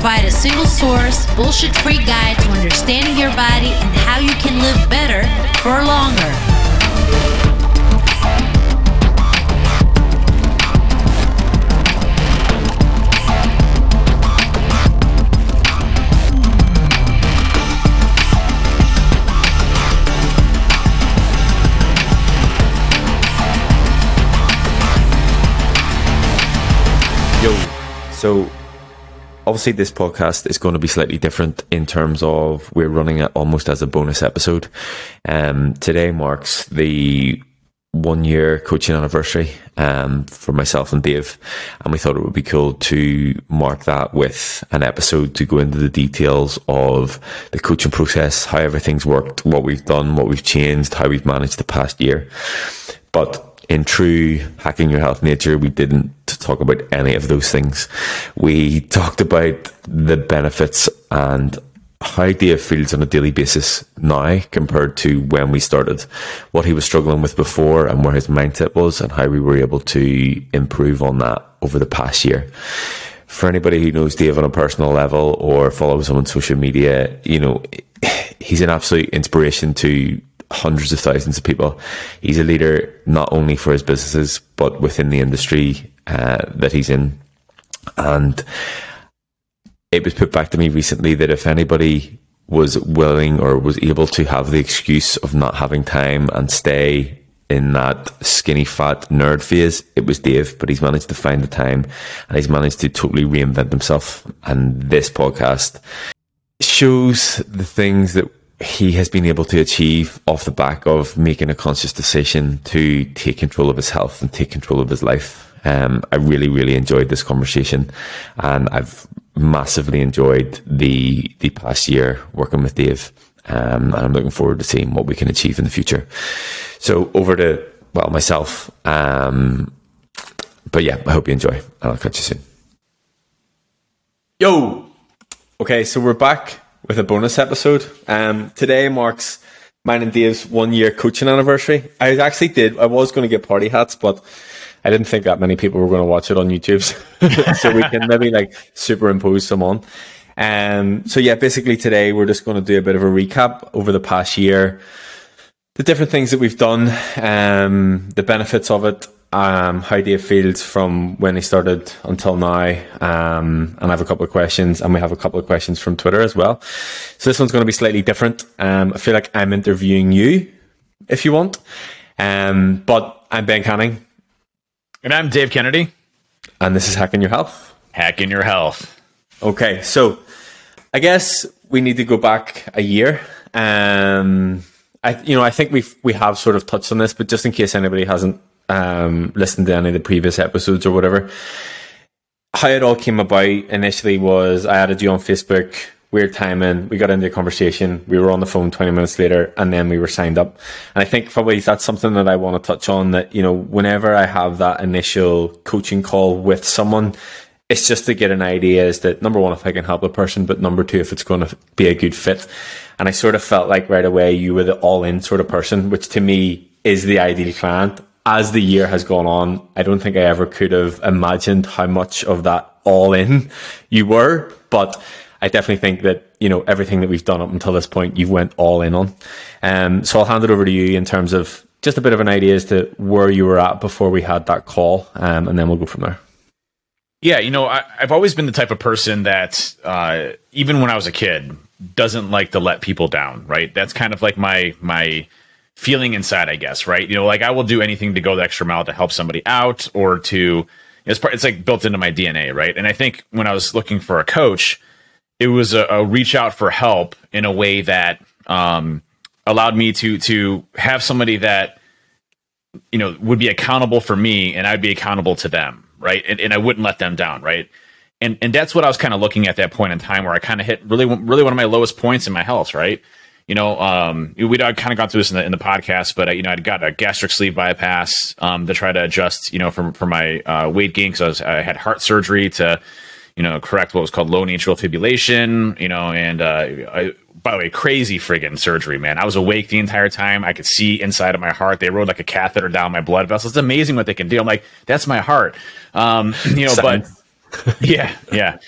provide a single source, bullshit free guide to understanding your body and how you can live better for longer. Yo, so obviously this podcast is going to be slightly different in terms of we're running it almost as a bonus episode. Um, today marks the one year coaching anniversary um, for myself and Dave, and we thought it would be cool to mark that with an episode to go into the details of the coaching process, how everything's worked, what we've done, what we've changed, how we've managed the past year. But in true hacking your health nature, we didn't talk about any of those things. We talked about the benefits and how Dave feels on a daily basis now compared to when we started, what he was struggling with before and where his mindset was and how we were able to improve on that over the past year. For anybody who knows Dave on a personal level or follows him on social media, you know, he's an absolute inspiration to hundreds of thousands of people. He's a leader not only for his businesses, but within the industry uh, that he's in. And it was put back to me recently that if anybody was willing or was able to have the excuse of not having time and stay in that skinny fat nerd phase, it was Dave, but he's managed to find the time and he's managed to totally reinvent himself. And this podcast shows the things that he has been able to achieve off the back of making a conscious decision to take control of his health and take control of his life. Um, I really, really enjoyed this conversation and I've massively enjoyed the, the past year working with Dave. Um, and I'm looking forward to seeing what we can achieve in the future. So over to, well, myself. Um, but yeah, I hope you enjoy. I'll catch you soon. Yo! Okay, so we're back with a bonus episode. Um, today marks mine and Dave's one year coaching anniversary. I actually did, I was going to get party hats, but I didn't think that many people were going to watch it on YouTube. so we can maybe like superimpose some on. Um, so yeah, basically today we're just going to do a bit of a recap over the past year, the different things that we've done, um, the benefits of it, um, how you feel from when he started until now. Um, and I have a couple of questions, and we have a couple of questions from Twitter as well. So this one's going to be slightly different. Um, I feel like I'm interviewing you, if you want. Um, but I'm Ben Canning. And I'm Dave Kennedy. And this is Hacking Your Health. Hacking Your Health. Okay, so I guess we need to go back a year. Um, I, you know, I think we've we have sort of touched on this, but just in case anybody hasn't um, listened to any of the previous episodes or whatever. How it all came about initially was I added you on Facebook, weird timing. We got into a conversation. We were on the phone 20 minutes later and then we were signed up. And I think probably that's something that I want to touch on that, you know, whenever I have that initial coaching call with someone, it's just to get an idea is that number one, if I can help a person, but number two, if it's going to be a good fit. And I sort of felt like right away you were the all in sort of person, which to me is the ideal client as the year has gone on, I don't think I ever could have imagined how much of that all in you were, but I definitely think that, you know, everything that we've done up until this point, you've went all in on. Um, so I'll hand it over to you in terms of just a bit of an idea as to where you were at before we had that call, um, and then we'll go from there. Yeah, you know, I, have always been the type of person that, uh, even when I was a kid, doesn't like to let people down. Right? That's kind of like my my feeling inside, I guess, right? You know, like I will do anything to go the extra mile to help somebody out or to it's part, it's like built into my DNA, right? And I think when I was looking for a coach, it was a, a reach out for help in a way that um, allowed me to to have somebody that you know would be accountable for me and I'd be accountable to them, right? And, and I wouldn't let them down, right? And and that's what I was kind of looking at that point in time where I kind of hit really really one of my lowest points in my health, right? You know, um, we'd kind of gone through this in the, in the podcast, but uh, you know, I'd got a gastric sleeve bypass um, to try to adjust, you know, for for my uh, weight gain because I, I, had heart surgery to, you know, correct what was called low atrial fibrillation, you know, and uh, I, by the way, crazy friggin' surgery, man. I was awake the entire time. I could see inside of my heart. They rode like a catheter down my blood vessels. It's amazing what they can do. I'm like, that's my heart. Um, you know, but yeah, yeah.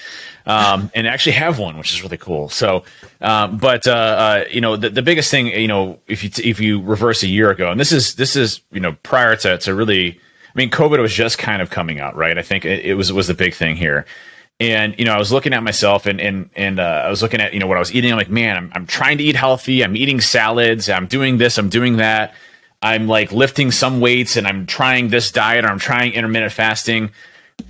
Um, and actually have one, which is really cool. So, um, but uh, uh, you know, the, the biggest thing, you know, if you if you reverse a year ago, and this is this is you know prior to to really, I mean, COVID was just kind of coming out, right? I think it, it was was the big thing here. And you know, I was looking at myself, and and and uh, I was looking at you know what I was eating. I'm like, man, I'm I'm trying to eat healthy. I'm eating salads. I'm doing this. I'm doing that. I'm like lifting some weights, and I'm trying this diet, or I'm trying intermittent fasting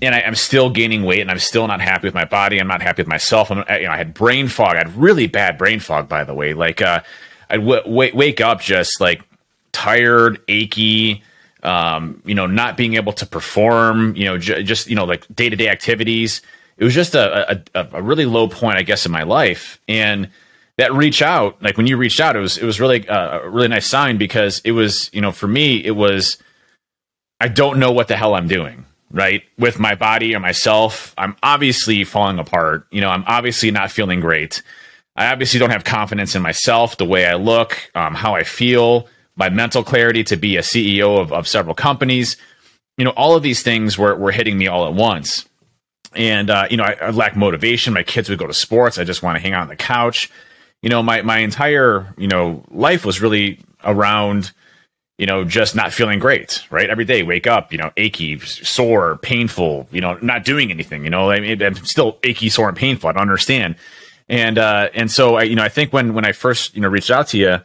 and I, am still gaining weight, and I'm still not happy with my body. I'm not happy with myself. I'm, you know, I had brain fog. I had really bad brain fog, by the way. Like, uh, I'd w- w- wake up just like tired, achy, um, you know, not being able to perform. You know, j- just you know, like day to day activities. It was just a, a, a really low point, I guess, in my life, and that reach out, like when you reached out, it was it was really uh, a really nice sign because it was, you know, for me, it was I don't know what the hell I'm doing right with my body or myself i'm obviously falling apart. You know i'm obviously not feeling great. I obviously don't have confidence in myself the way i look um, how i feel my mental clarity to be a ceo of, of several companies. You know all of these things were, were hitting me all at once. And uh, you know I, I lack motivation. My kids would go to sports. I just want to hang out on the couch. You know my, my entire you know life was really around you know, just not feeling great, right? Every day, wake up, you know, achy, sore, painful, you know, not doing anything, you know, I mean, I'm still achy, sore, and painful. I don't understand. And, uh, and so I, you know, I think when, when I first, you know, reached out to you,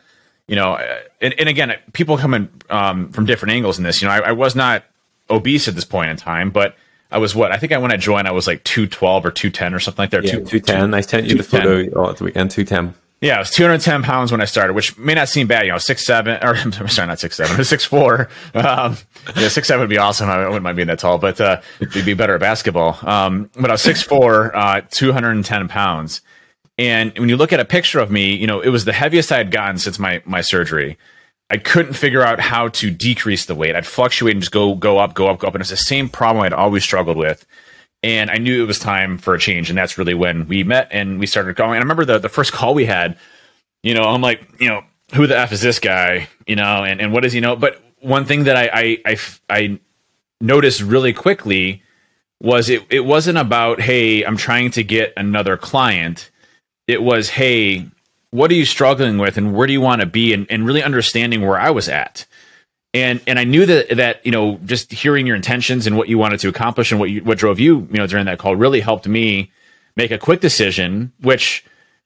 you know, uh, and, and again, people come in, um, from different angles in this, you know, I, I was not obese at this point in time, but I was what? I think I when I joined, I was like 212 or 210 or something like that. Yeah, 210. I sent you the photo at the weekend, 210. Yeah, I was 210 pounds when I started, which may not seem bad. You know, six seven, or I'm sorry, not six seven, six four. Um, yeah, six seven would be awesome. I wouldn't mind being that tall, but uh, it'd be better at basketball. Um, but I was six four, uh, 210 pounds, and when you look at a picture of me, you know, it was the heaviest I had gotten since my my surgery. I couldn't figure out how to decrease the weight. I'd fluctuate and just go go up, go up, go up, and it's the same problem I'd always struggled with and I knew it was time for a change. And that's really when we met and we started going. And I remember the, the first call we had, you know, I'm like, you know, who the F is this guy, you know, and, and what does he know? But one thing that I, I, I, I noticed really quickly was it, it wasn't about, hey, I'm trying to get another client. It was, hey, what are you struggling with and where do you want to be? And, and really understanding where I was at and and I knew that that you know just hearing your intentions and what you wanted to accomplish and what you, what drove you you know during that call really helped me make a quick decision, which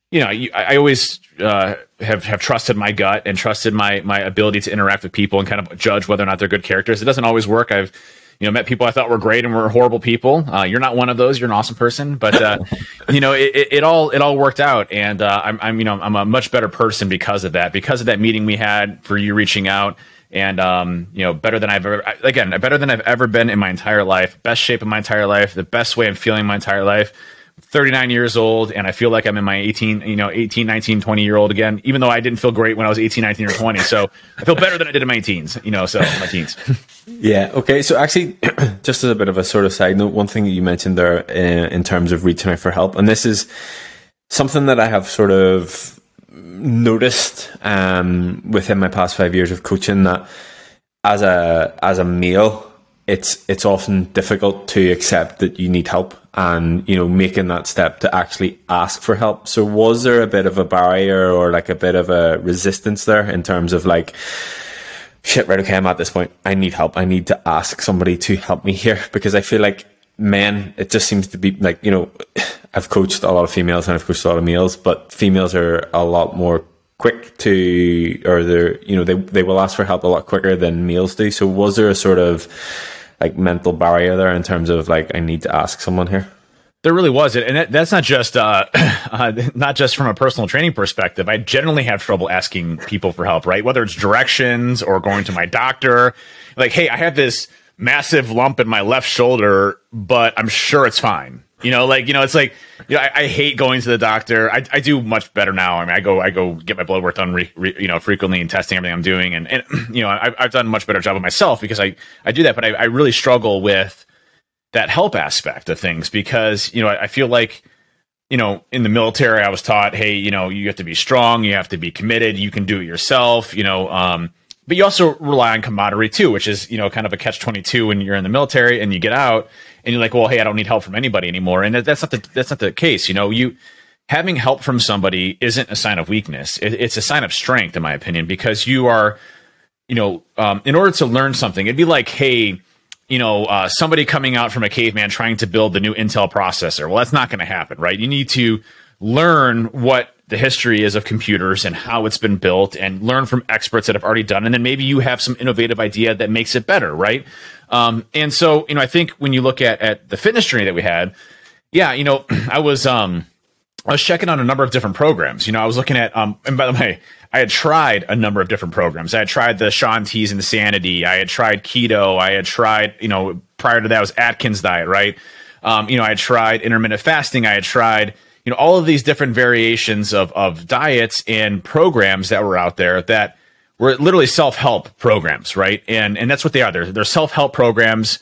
you know I, always uh, have have trusted my gut and trusted my my ability to interact with people and kind of judge whether or not they're good characters. It doesn't always work. I've you know met people I thought were great and were horrible people. Uh, you're not one of those. You're an awesome person, but uh, you know it, it, it, all it all worked out, and uh, I'm, I'm you know I'm a much better person because of that. Because of that meeting we had for you reaching out and um, you know, better than I've ever again, better than I've ever been in my entire life. Best shape of my entire life. The best way I'm feeling my entire life. 39 years old and I feel like I'm in my 18, you know, 18, 19, 20 year old again, even though I didn't feel great when I was 18, 19 or 20. So I feel better than I did in my teens, you know, so my teens. yeah. Okay. So actually, just as a bit of a sort of side note, one thing that you mentioned there uh, in terms of reaching out for help, and this is something that I have sort of noticed um, within my past five years of coaching that as a as a male, it's it's often difficult to accept that you need help and you know making that step to actually ask for help. So was there a bit of a barrier or like a bit of a resistance there in terms of like shit right okay I'm at this point. I need help. I need to ask somebody to help me here. Because I feel like men it just seems to be like you know I've coached a lot of females and I've coached a lot of males, but females are a lot more quick to, or they're, you know, they, they will ask for help a lot quicker than males do. So was there a sort of like mental barrier there in terms of like, I need to ask someone here? There really was, it, and that, that's not just uh, uh, not just from a personal training perspective. I generally have trouble asking people for help, right? Whether it's directions or going to my doctor, like, hey, I have this massive lump in my left shoulder, but I'm sure it's fine. You know, like you know, it's like you know, I, I hate going to the doctor. I, I do much better now. I mean, I go I go get my blood work done, re, re, you know, frequently and testing everything I'm doing, and and you know, I've, I've done a much better job of myself because I I do that. But I, I really struggle with that help aspect of things because you know I, I feel like you know, in the military, I was taught, hey, you know, you have to be strong, you have to be committed, you can do it yourself, you know, um, but you also rely on camaraderie too, which is, you know, kind of a catch 22 when you're in the military and you get out and you're like, well, hey, I don't need help from anybody anymore. And that's not the, that's not the case. You know, you, having help from somebody isn't a sign of weakness. It, it's a sign of strength, in my opinion, because you are, you know, um, in order to learn something, it'd be like, hey, you know, uh, somebody coming out from a caveman trying to build the new Intel processor. Well, that's not going to happen, right? You need to learn what the history is of computers and how it's been built and learn from experts that have already done. And then maybe you have some innovative idea that makes it better, right? Um, and so, you know, I think when you look at, at the fitness journey that we had, yeah, you know, I was, um, I was checking on a number of different programs. You know, I was looking at, um, and by the way, I had tried a number of different programs. I had tried the Shaun T's Insanity. I had tried keto. I had tried, you know, prior to that was Atkins diet, right? Um, you know, I had tried intermittent fasting. I had tried, you know, all of these different variations of, of diets and programs that were out there that were literally self-help programs, right? And, and that's what they are. They're, they're self-help programs.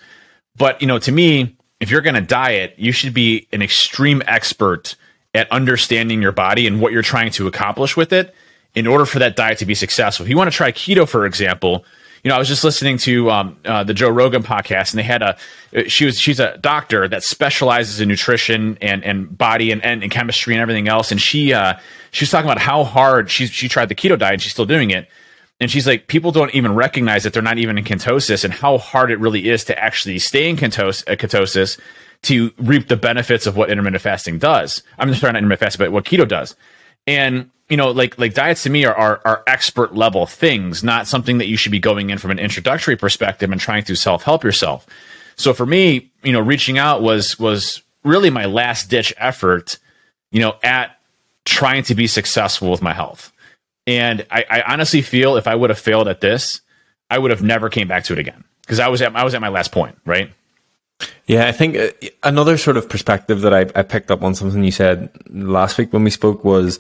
But, you know, to me, if you're going to diet, you should be an extreme expert at understanding your body and what you're trying to accomplish with it in order for that diet to be successful. If you want to try keto, for example, you know, I was just listening to um, uh, the Joe Rogan podcast, and they had a she was she's a doctor that specializes in nutrition and and body and, and, and chemistry and everything else, and she uh, she was talking about how hard she she tried the keto diet, and she's still doing it. And she's like, people don't even recognize that they're not even in ketosis and how hard it really is to actually stay in uh, ketosis to reap the benefits of what intermittent fasting does. I'm just sorry, not intermittent fasting, but what keto does. And you know, like like diets to me are, are, are expert level things, not something that you should be going in from an introductory perspective and trying to self help yourself. So for me, you know, reaching out was was really my last ditch effort, you know, at trying to be successful with my health. And I, I honestly feel if I would have failed at this, I would have never came back to it again because I was at I was at my last point, right? Yeah, I think uh, another sort of perspective that I, I, picked up on something you said last week when we spoke was,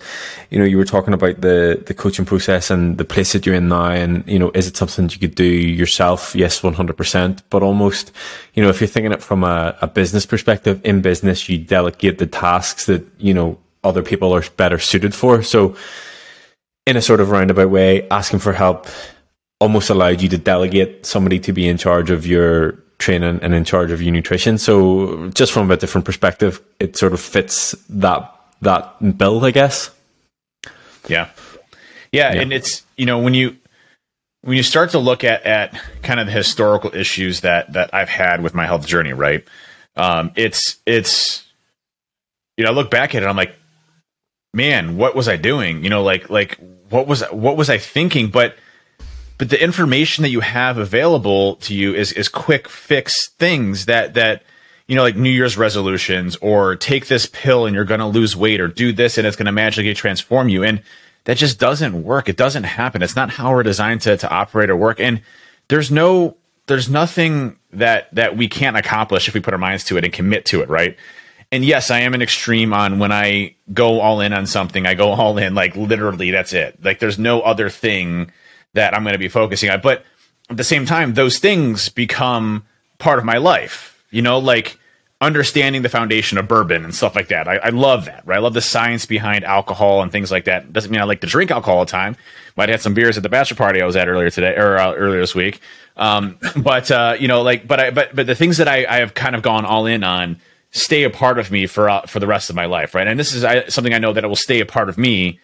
you know, you were talking about the, the coaching process and the place that you're in now. And, you know, is it something you could do yourself? Yes, 100%. But almost, you know, if you're thinking it from a, a business perspective, in business, you delegate the tasks that, you know, other people are better suited for. So in a sort of roundabout way, asking for help almost allowed you to delegate somebody to be in charge of your training and in charge of your nutrition. So just from a different perspective, it sort of fits that that bill, I guess. Yeah. yeah. Yeah, and it's you know when you when you start to look at at kind of the historical issues that that I've had with my health journey, right? Um, it's it's you know I look back at it, I'm like, man, what was I doing? You know, like like what was what was I thinking? But but the information that you have available to you is is quick fix things that that you know like New Year's resolutions or take this pill and you're going to lose weight or do this and it's going to magically transform you and that just doesn't work. It doesn't happen. It's not how we're designed to to operate or work. And there's no there's nothing that that we can't accomplish if we put our minds to it and commit to it, right? And yes, I am an extreme on when I go all in on something, I go all in like literally that's it. Like there's no other thing that I'm going to be focusing on. But at the same time, those things become part of my life, you know, like understanding the foundation of bourbon and stuff like that. I, I, love that, right? I love the science behind alcohol and things like that. Doesn't mean I like to drink alcohol all the time. Might have had some beers at the bachelor party I was at earlier today or uh, earlier this week. Um, but, uh, you know, like, but I, but, but the things that I, I have kind of gone all in on stay a part of me for, uh, for the rest of my life, right? And this is I, something I know that it will stay a part of me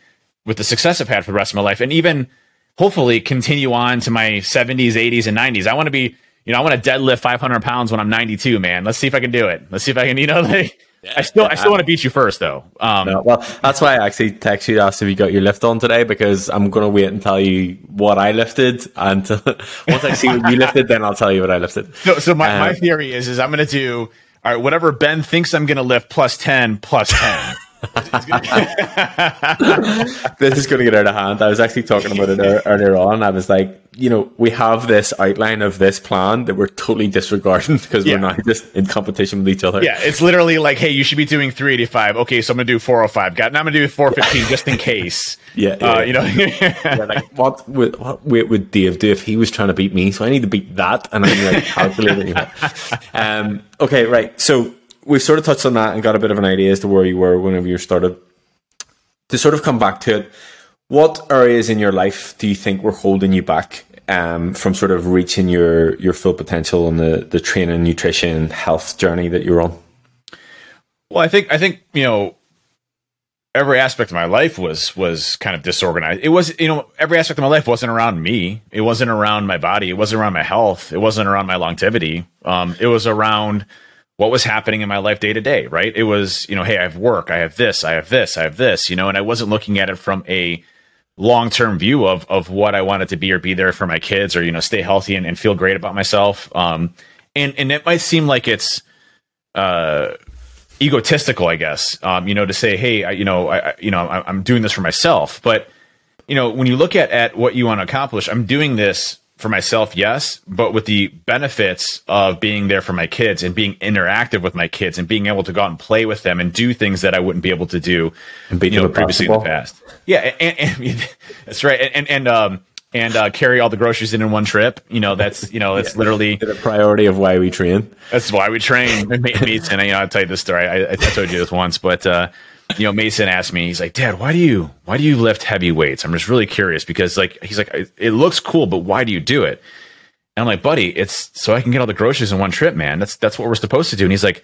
with the success I've had for the rest of my life. And even, hopefully continue on to my 70s, 80s, and 90s. I want to be, you know, I want to deadlift 500 pounds when I'm 92, man. Let's see if I can do it. Let's see if I can, you know, like, I still, I still want to beat you first, though. Um, no, well, that's why I actually text you asked if you got your lift on today because I'm going to wait and tell you what I lifted, and once I see what you lifted, then I'll tell you what I lifted. So, so my, um, my theory is, is I'm going to do all right. Whatever Ben thinks I'm going to lift plus ten, plus ten. this is going to get out of hand. I was actually talking about it earlier on. I was like, you know, we have this outline of this plan that we're totally disregarding because yeah. we're not just in competition with each other. Yeah, it's literally like, hey, you should be doing 385. Okay, so I'm going to do 405. Got, now I'm going to do 415 just in case. Yeah, yeah. Uh, you know, yeah, like what would, what weight would Dave do if he was trying to beat me? So I need to beat that, and I'm like calculating. um, okay, right. So we've sort of touched on that and got a bit of an idea as to where you were whenever you started. To sort of come back to it, what areas in your life do you think were holding you back um, from sort of reaching your your full potential on the the training, nutrition, health journey that you're on? Well, I think I think you know every aspect of my life was was kind of disorganized. It was you know every aspect of my life wasn't around me. It wasn't around my body. It wasn't around my health. It wasn't around my longevity. Um, it was around what was happening in my life day to day. Right. It was you know hey I have work. I have this. I have this. I have this. You know, and I wasn't looking at it from a long term view of of what I wanted to be or be there for my kids or you know stay healthy and, and feel great about myself. Um, and and it might seem like it's uh egotistical, I guess. Um, you know, to say, hey, I, you know, I, you know, I, I'm doing this for myself. But you know, when you look at at what you want to accomplish, I'm doing this for myself, yes, but with the benefits of being there for my kids and being interactive with my kids and being able to go out and play with them and do things that I wouldn't be able to do, and you know, previously basketball. in the past. Yeah, and, and that's right. And and, and um, and uh, carry all the groceries in in one trip. You know, that's you know, that's yeah. literally the priority of why we train. That's why we train. and you know, I'll tell you this story. I, I told you this once, but uh, you know, Mason asked me, he's like, Dad, why do you why do you lift heavy weights? I'm just really curious because like he's like, it looks cool, but why do you do it? And I'm like, buddy, it's so I can get all the groceries in one trip, man. That's that's what we're supposed to do. And he's like,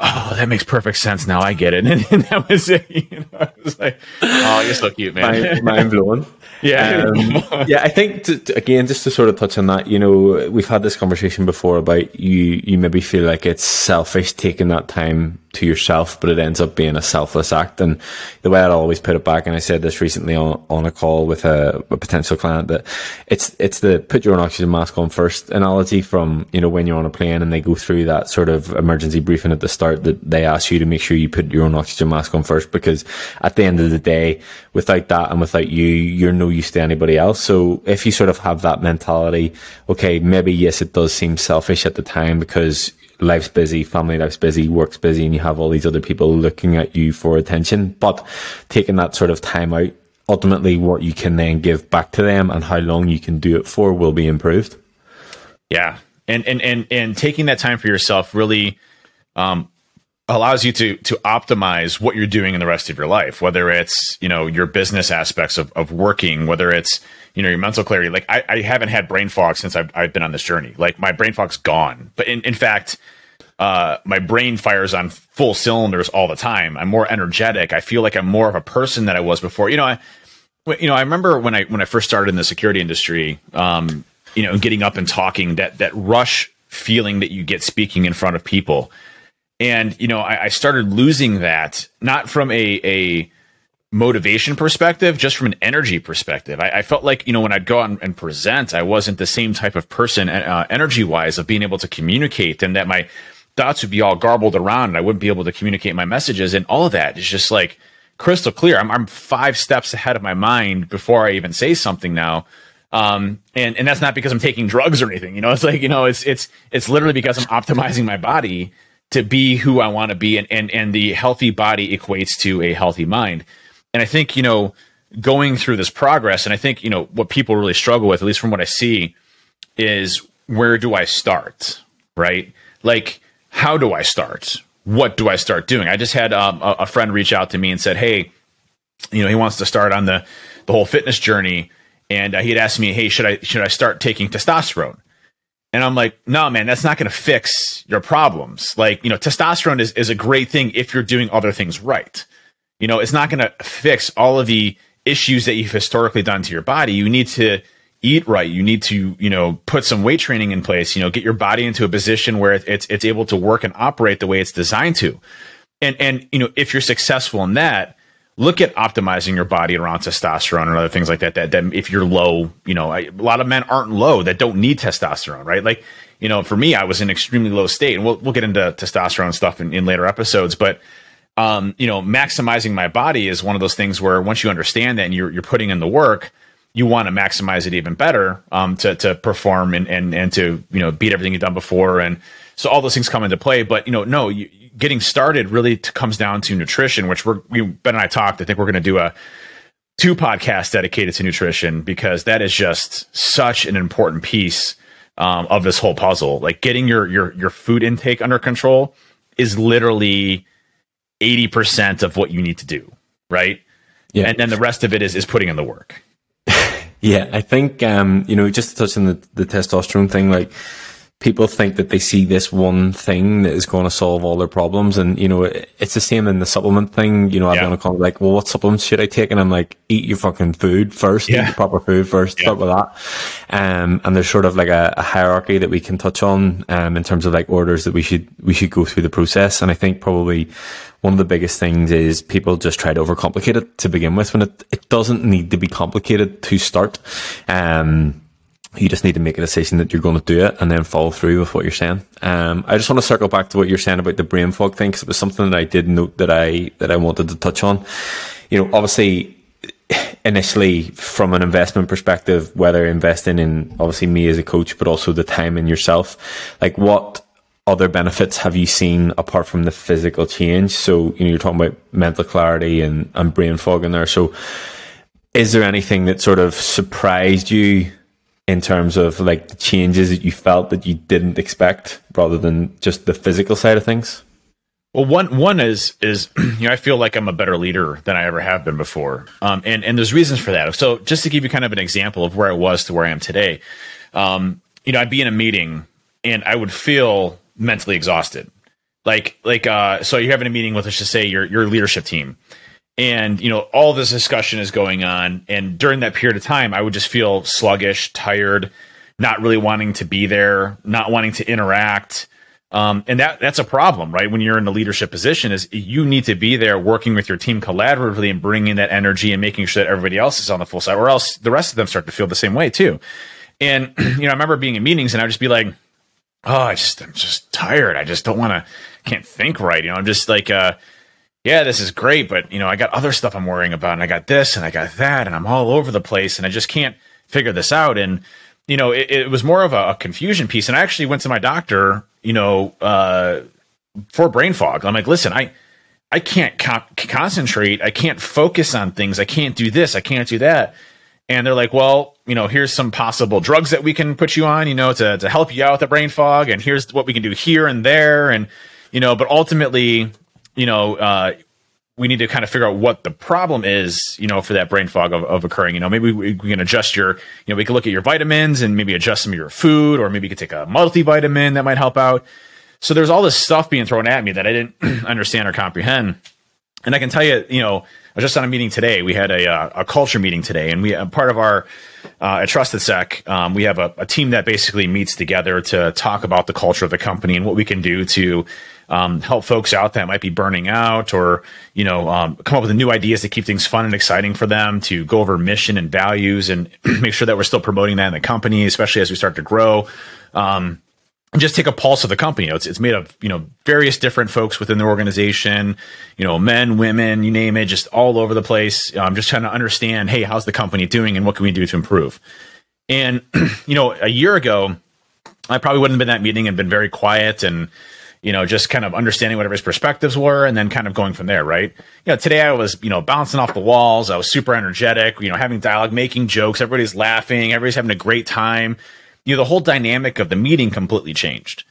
oh, that makes perfect sense now. I get it. And, and that was it. You know, I was like, oh, you're so cute, man. Mind, mind blowing. Yeah. Um, yeah, I think, to, to, again, just to sort of touch on that, you know, we've had this conversation before about you, you maybe feel like it's selfish taking that time to yourself, but it ends up being a selfless act. And the way I always put it back, and I said this recently on, on a call with a, a, potential client, that it's it's the put your own oxygen mask on first analogy from you know when you're on a plane and they go through that sort of emergency briefing at the start that they ask you to make sure you put your own oxygen mask on first because at the end of the day, without that and without you, you're no use to anybody else. So if you sort of have that mentality, okay, maybe yes, it does seem selfish at the time because life's busy, family life's busy, work's busy, and you have all these other people looking at you for attention. But taking that sort of time out, ultimately what you can then give back to them and how long you can do it for will be improved. Yeah. And and and and taking that time for yourself really um allows you to to optimize what you're doing in the rest of your life, whether it's, you know, your business aspects of, of working, whether it's you know your mental clarity. Like i, I haven't had brain fog since I've, I've been on this journey. Like my brain fog's gone. But in, in fact uh, my brain fires on full cylinders all the time. I'm more energetic. I feel like i'm more of a person than i was before. You know i you know i remember when i when i first started in the security industry um, you know getting up and talking that that rush feeling that you get speaking in front of people and you know I, I started losing that not from a a motivation perspective, just from an energy perspective. I, I, felt like, you know, when I'd go out and, present, I wasn't the same type of person, uh, energy wise, of being able to communicate and that my thoughts would be all garbled around and I wouldn't be able to communicate my messages. And all of that is just like crystal clear. I'm, I'm five steps ahead of my mind before I even say something now. Um, and, and that's not because I'm taking drugs or anything, you know, it's like, you know, it's, it's, it's literally because I'm optimizing my body to be who I want to be. And, and, and the healthy body equates to a healthy mind. And I think, you know, going through this progress, and I think, you know, what people really struggle with, at least from what I see, is where do I start? Right? Like, how do I start? What do I start doing? I just had um, a, a friend reach out to me and said, Hey, you know, he wants to start on the, the whole fitness journey. And uh, he had asked me, Hey, should I, should I start taking testosterone? And I'm like, no, man, that's not going to fix your problems. Like, you know, testosterone is, is a great thing if you're doing other things right. You know, it's not going to fix all of the issues that you've historically done to your body. You need to eat right. You need to, you know, put some weight training in place, you know, get your body into a position where it's it's able to work and operate the way it's designed to. And and you know, if you're successful in that, look at optimizing your body around testosterone and other things like that. That, that if you're low, you know, I, a lot of men aren't low that don't need testosterone, right? Like, you know, for me, I was in extremely low state, and we'll we'll get into testosterone stuff in, in later episodes, but um, you know, maximizing my body is one of those things where once you understand that and you're, you're putting in the work, you want to maximize it even better um, to, to perform and, and, and to, you know, beat everything you've done before. And so all those things come into play. But, you know, no, you, getting started really t- comes down to nutrition, which we're, we, Ben and I talked. I think we're going to do a two podcasts dedicated to nutrition because that is just such an important piece um, of this whole puzzle. Like getting your, your, your food intake under control is literally 80% of what you need to do, right? Yeah. And then the rest of it is is putting in the work. yeah, I think um, you know, just to touch on the, the testosterone thing, like people think that they see this one thing that is going to solve all their problems. And, you know, it's the same in the supplement thing. You know, I've yeah. been on a call like, well, what supplements should I take? And I'm like, eat your fucking food first, yeah. eat proper food first, yeah. start with that. Um, and there's sort of like a, a hierarchy that we can touch on, um, in terms of like orders that we should, we should go through the process. And I think probably one of the biggest things is people just try to overcomplicate it to begin with when it, it doesn't need to be complicated to start. Um, you just need to make a decision that you're going to do it and then follow through with what you're saying. Um, I just want to circle back to what you're saying about the brain fog thing because it was something that I did note that I that I wanted to touch on. You know, obviously, initially from an investment perspective, whether investing in obviously me as a coach, but also the time in yourself, like what other benefits have you seen apart from the physical change? So you know, you're talking about mental clarity and and brain fog in there. So is there anything that sort of surprised you in terms of like the changes that you felt that you didn't expect rather than just the physical side of things? Well, one one is is you know I feel like I'm a better leader than I ever have been before, um, and and there's reasons for that. So just to give you kind of an example of where I was to where I am today, um, you know I'd be in a meeting and I would feel mentally exhausted, like like uh, so you're having a meeting with let's just say your your leadership team, and you know all this discussion is going on. And during that period of time i would just feel sluggish tired not really wanting to be there not wanting to interact. Um, and that that's a problem right? When you're in a leadership position is you need to be there working with your team collaboratively and bringing that energy and making sure that everybody else is on the full side or else the rest of them start to feel the same way too. And you know i remember being in meetings and i'd just be like oh i just i'm just tired. I just don't want to can't think right. You know i'm just like uh yeah, this is great, but you know, I got other stuff I'm worrying about, and I got this, and I got that, and I'm all over the place, and I just can't figure this out. And you know, it, it was more of a, a, confusion piece. And I actually went to my doctor, you know, uh, for brain fog. I'm like, listen, I I can't co- concentrate, I can't focus on things, I can't do this, I can't do that. And they're like, well, you know, here's some possible drugs that we can put you on, you know, to to help you out with the brain fog, and here's what we can do here and there, and you know, but ultimately you know, uh, we need to kind of figure out what the problem is, you know, for that brain fog of, of occurring. You know, maybe we, we, can adjust your, you know, we can look at your vitamins and maybe adjust some of your food, or maybe you could take a multivitamin that might help out. So there's all this stuff being thrown at me that I didn't understand or comprehend. And I can tell you, you know, I was just on a meeting today. We had a, uh, a culture meeting today, and we uh, part of our uh, at TrustedSec, um, we have a, a team that basically meets together to talk about the culture of the company and what we can do to um, help folks out that might be burning out or you know um, come up with new ideas to keep things fun and exciting for them to go over mission and values and make sure that we're still promoting that in the company especially as we start to grow um, and just take a pulse of the company. You know, it's, it's made of, you know, various different folks within the organization, you know, men, women, you name it, just all over the place. I'm um, just trying to understand, hey, how's the company doing and what can we do to improve? And, you know, a year ago, I probably wouldn't have been that meeting and been very quiet and, you know, just kind of understanding whatever his perspectives were and then kind of going from there, right? You know, today I was, you know, bouncing off the walls. I was super energetic, you know, having dialogue, making jokes. Everybody's laughing. Everybody's having a great time. You know, the whole dynamic of the meeting completely changed.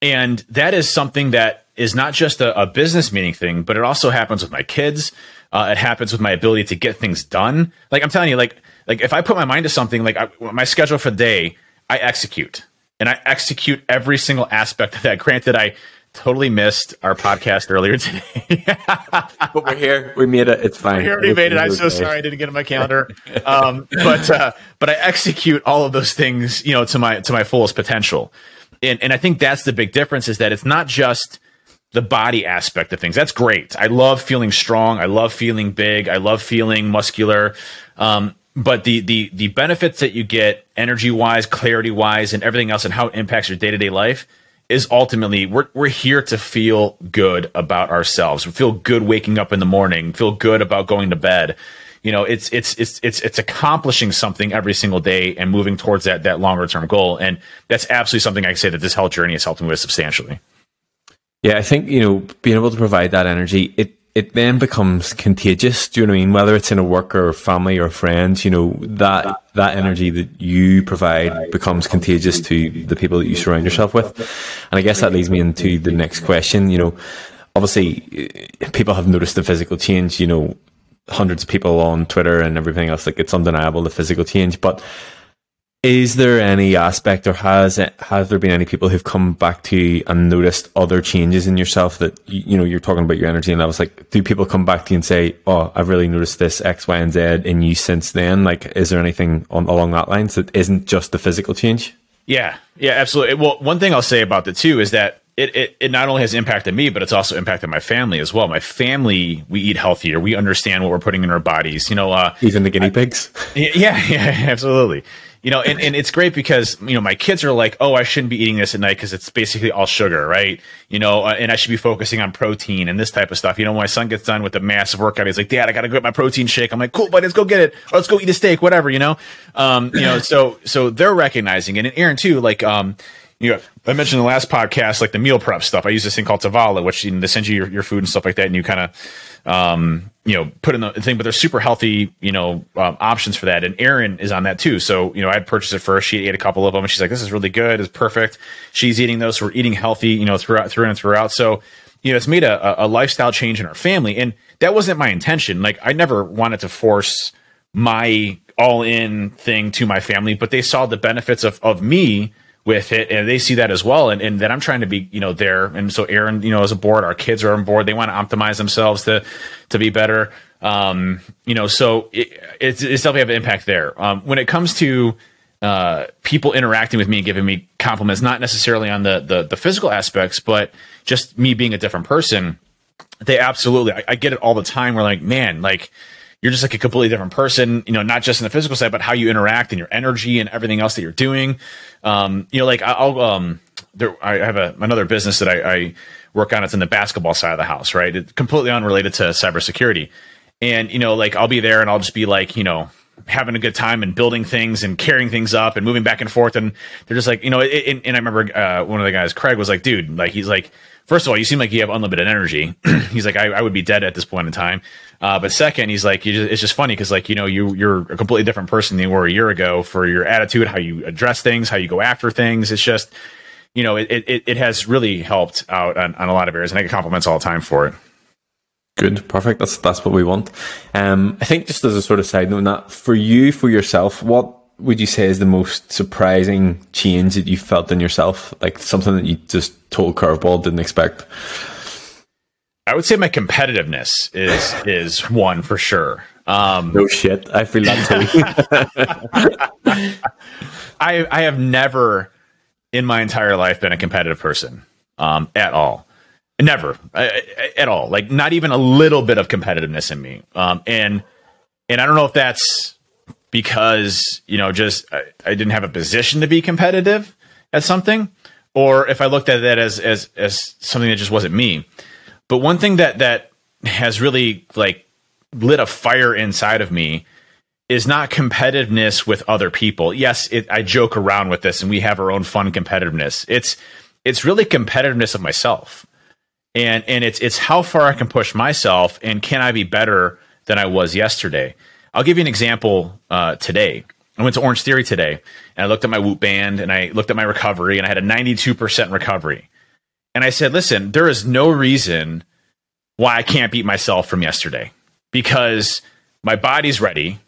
And that is something that is not just a, a business meeting thing, but it also happens with my kids. Uh, it happens with my ability to get things done. Like I'm telling you, like, like if I put my mind to something, like I, my schedule for the day, I execute and I execute every single aspect of that. Granted, I totally missed our podcast earlier today. but we're here. We made it. It's fine. We already made it. I'm so sorry I didn't get in my calendar. Um, but uh, but I execute all of those things, you know, to my to my fullest potential. And and I think that's the big difference is that it's not just the body aspect of things. That's great. I love feeling strong. I love feeling big. I love feeling muscular. Um, but the the the benefits that you get energy wise, clarity wise, and everything else, and how it impacts your day to day life is ultimately we're we're here to feel good about ourselves. We feel good waking up in the morning. Feel good about going to bed. You know, it's it's it's it's it's accomplishing something every single day and moving towards that that longer term goal. And that's absolutely something I can say that this health journey has helped me with substantially. Yeah, I think you know being able to provide that energy it it then becomes contagious. Do you know what I mean? Whether it's in a work or family or friends, you know, that, that energy that you provide becomes contagious to the people that you surround yourself with. And I guess that leads me into the next question. You know, obviously eh, people have noticed the physical change, you know, hundreds of people on Twitter and everything else. Like it's undeniable the physical change, but is there any aspect or has it, has there been any people who've come back to you and noticed other changes in yourself that you know you're talking about your energy and levels like do people come back to you and say oh i've really noticed this x y and z in you since then like is there anything on, along that lines that isn't just the physical change yeah yeah absolutely well one thing i'll say about the two is that it, it, it not only has impacted me, but it's also impacted my family as well. My family, we eat healthier. We understand what we're putting in our bodies. You know, uh, even the guinea pigs. I, yeah, yeah, absolutely you know, and, and it's great because, you know, my kids are like, oh, I shouldn't be eating this at night because it's basically all sugar, right? You know, uh, and I should be focusing on protein and this type of stuff. You know, my son gets done with a massive workout. He's like, Dad, I got to get my protein shake. I'm like, cool, but let's go get it. Let's go eat a steak, whatever, you know? Um, you know, so, so they're recognizing it. And Aaron, too, like, um, you know, I mentioned in the last podcast, like the meal prep stuff. I use this thing called Tovala, which you know, they send you your, your food and stuff like that, and you kind of, um, you know, put in the thing. But they're super healthy, you know, um, options for that. And Erin is on that too. So you know, I had purchased it first. She ate a couple of them, and she's like, "This is really good. It's perfect." She's eating those. So we're eating healthy, you know, throughout, through and throughout. So you know, it's made a, a lifestyle change in our family, and that wasn't my intention. Like, I never wanted to force my all in thing to my family, but they saw the benefits of of me with it and they see that as well and, and that i'm trying to be you know there. And so aaron you know as a board our kids are on board. They want to optimize themselves to to be better. Um, you know so it, it's, it's definitely have an impact there. Um, when it comes to uh, people interacting with me and giving me compliments not necessarily on the, the the physical aspects but just me being a different person they absolutely I, I get it all the time. We're like man like you're just like a completely different person, you know, not just in the physical side, but how you interact and your energy and everything else that you're doing. Um, you know, like I'll, um, there, I have a, another business that I, I work on. It's in the basketball side of the house, right? It's completely unrelated to cybersecurity. And, you know, like I'll be there and I'll just be like, you know, having a good time and building things and carrying things up and moving back and forth. And they're just like, you know, and, and I remember uh, one of the guys, Craig, was like, dude, like, he's like, first of all, you seem like you have unlimited energy. he's like, I, I, would be dead at this point in time. Uh, but second, he's like, just, it's just funny because like you know you you're a completely different person than you were a year ago for your attitude, how you address things, how you go after things. It's just you know it it, it has really helped out on, on a lot of areas, and I get compliments all the time for it. Good, perfect. That's that's what we want. Um, I think just as a sort of side note, that for you, for yourself, what would you say is the most surprising change that you felt in yourself? Like something that you just total curveball didn't expect. I would say my competitiveness is is one for sure. Um, no shit, I feel that too. I I have never in my entire life been a competitive person um, at all. Never at all. Like not even a little bit of competitiveness in me. Um, and and I don't know if that's because you know just I, I didn't have a position to be competitive at something, or if I looked at that as as as something that just wasn't me. But one thing that that has really like lit a fire inside of me is not competitiveness with other people. Yes, it, I joke around with this, and we have our own fun competitiveness. It's it's really competitiveness of myself, and and it's it's how far I can push myself, and can I be better than I was yesterday? I'll give you an example uh, today. I went to Orange Theory today, and I looked at my Whoop band, and I looked at my recovery, and I had a 92% recovery. And I said, listen, there is no reason why I can't beat myself from yesterday because my body's ready,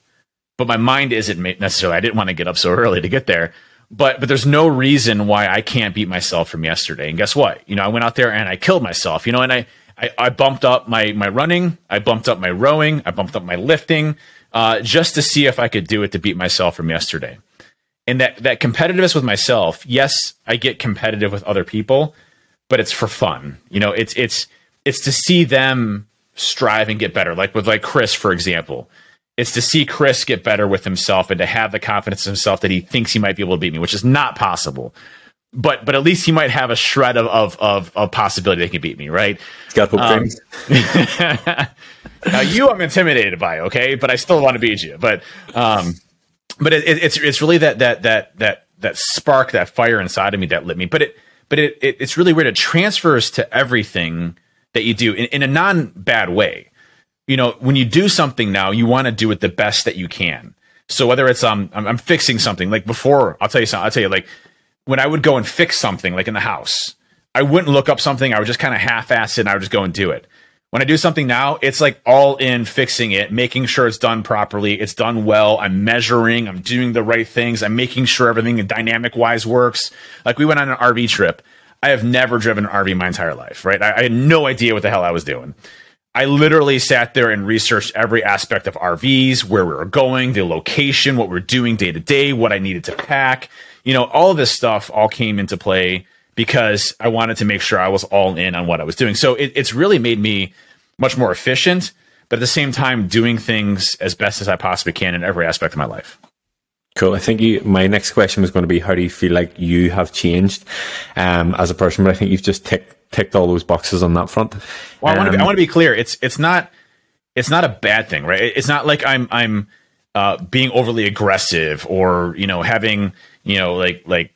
but my mind isn't necessarily. I didn't want to get up so early to get there. But but there's no reason why I can't beat myself from yesterday. And guess what? You know, I went out there and I killed myself. You know, and I I, I bumped up my my running, I bumped up my rowing, I bumped up my lifting, uh, just to see if I could do it to beat myself from yesterday. And that that competitiveness with myself, yes, I get competitive with other people, but it's for fun. You know, it's it's it's to see them strive and get better. Like with like Chris, for example, it's to see Chris get better with himself and to have the confidence in himself that he thinks he might be able to beat me, which is not possible. But but at least he might have a shred of of of, of possibility that he can beat me, right? He's got hope um, now you, I'm intimidated by, okay, but I still want to beat you. But um, but it, it, it's it's really that that that that that spark, that fire inside of me that lit me. But it but it, it it's really weird. It transfers to everything that you do in, in a non bad way. You know, when you do something now, you want to do it the best that you can. So whether it's um, I'm, I'm fixing something like before, I'll tell you something. I'll tell you like when I would go and fix something like in the house, I wouldn't look up something. I would just kind of half-ass it and I would just go and do it. When I do something now, it's like all in fixing it, making sure it's done properly, it's done well. I'm measuring, I'm doing the right things, I'm making sure everything dynamic wise works. Like we went on an RV trip. I have never driven an RV my entire life, right? I, I had no idea what the hell I was doing. I literally sat there and researched every aspect of RVs, where we were going, the location, what we we're doing day to day, what I needed to pack. You know, all of this stuff all came into play because I wanted to make sure I was all in on what I was doing. So it, it's really made me much more efficient, but at the same time, doing things as best as I possibly can in every aspect of my life. Cool. I think you, my next question was going to be how do you feel like you have changed um, as a person? But I think you've just ticked ticked all those boxes on that front. Well, um, I want to be, I want to be clear. It's it's not it's not a bad thing, right? It's not like I'm I'm uh, being overly aggressive or you know having you know like like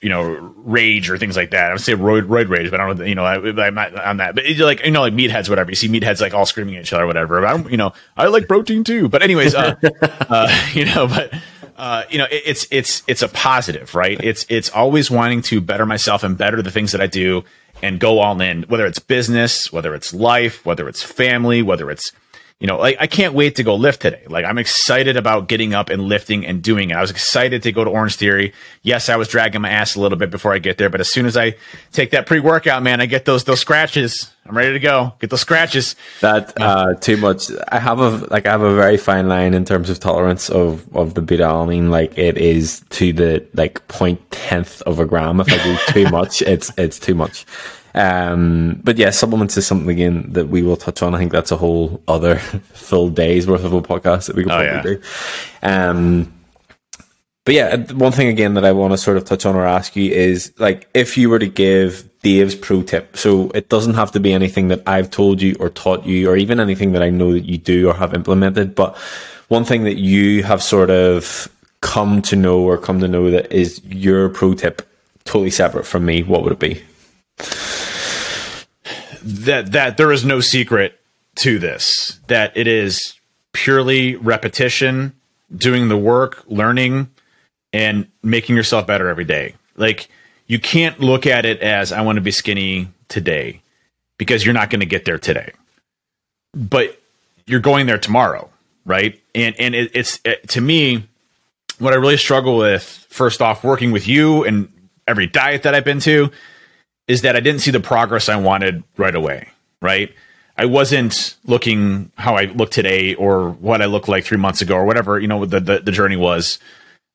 you know rage or things like that. I would say roid roid rage, but I don't you know I, am not on that. But like you know, like meatheads, whatever. You see meatheads like all screaming at each other, whatever. But I'm, you know, I like protein too. But anyways, uh, uh, you know, but. Uh, you know, it, it's it's it's a positive, right? It's it's always wanting to better myself and better the things that I do, and go all in, whether it's business, whether it's life, whether it's family, whether it's you know, like I can't wait to go lift today. Like I'm excited about getting up and lifting and doing it. I was excited to go to Orangetheory. Yes, I was dragging my ass a little bit before I get there, but as soon as I take that pre-workout, man, I get those those scratches. I'm ready to go. Get those scratches. That uh, too much. I have a like I have a very fine line in terms of tolerance of of the beta alanine. Like it is to the like point tenth of a gram. If I do too much, it's it's too much. Um, but yeah, supplements is something again that we will touch on. I think that's a whole other full day's worth of a podcast that we could oh, probably yeah. do. Um, but yeah, one thing again that I want to sort of touch on or ask you is like if you were to give Dave's pro tip, so it doesn't have to be anything that I've told you or taught you or even anything that I know that you do or have implemented, but one thing that you have sort of come to know or come to know that is your pro tip totally separate from me, what would it be? That that there is no secret to this. That it is purely repetition, doing the work, learning, and making yourself better every day. Like you can't look at it as I want to be skinny today because you're not going to get there today. But you're going there tomorrow, right? And and it, it's it, to me what I really struggle with first off working with you and every diet that I've been to is that I didn't see the progress I wanted right away, right? I wasn't looking how I look today or what I looked like three months ago or whatever, you know, the, the, the journey was.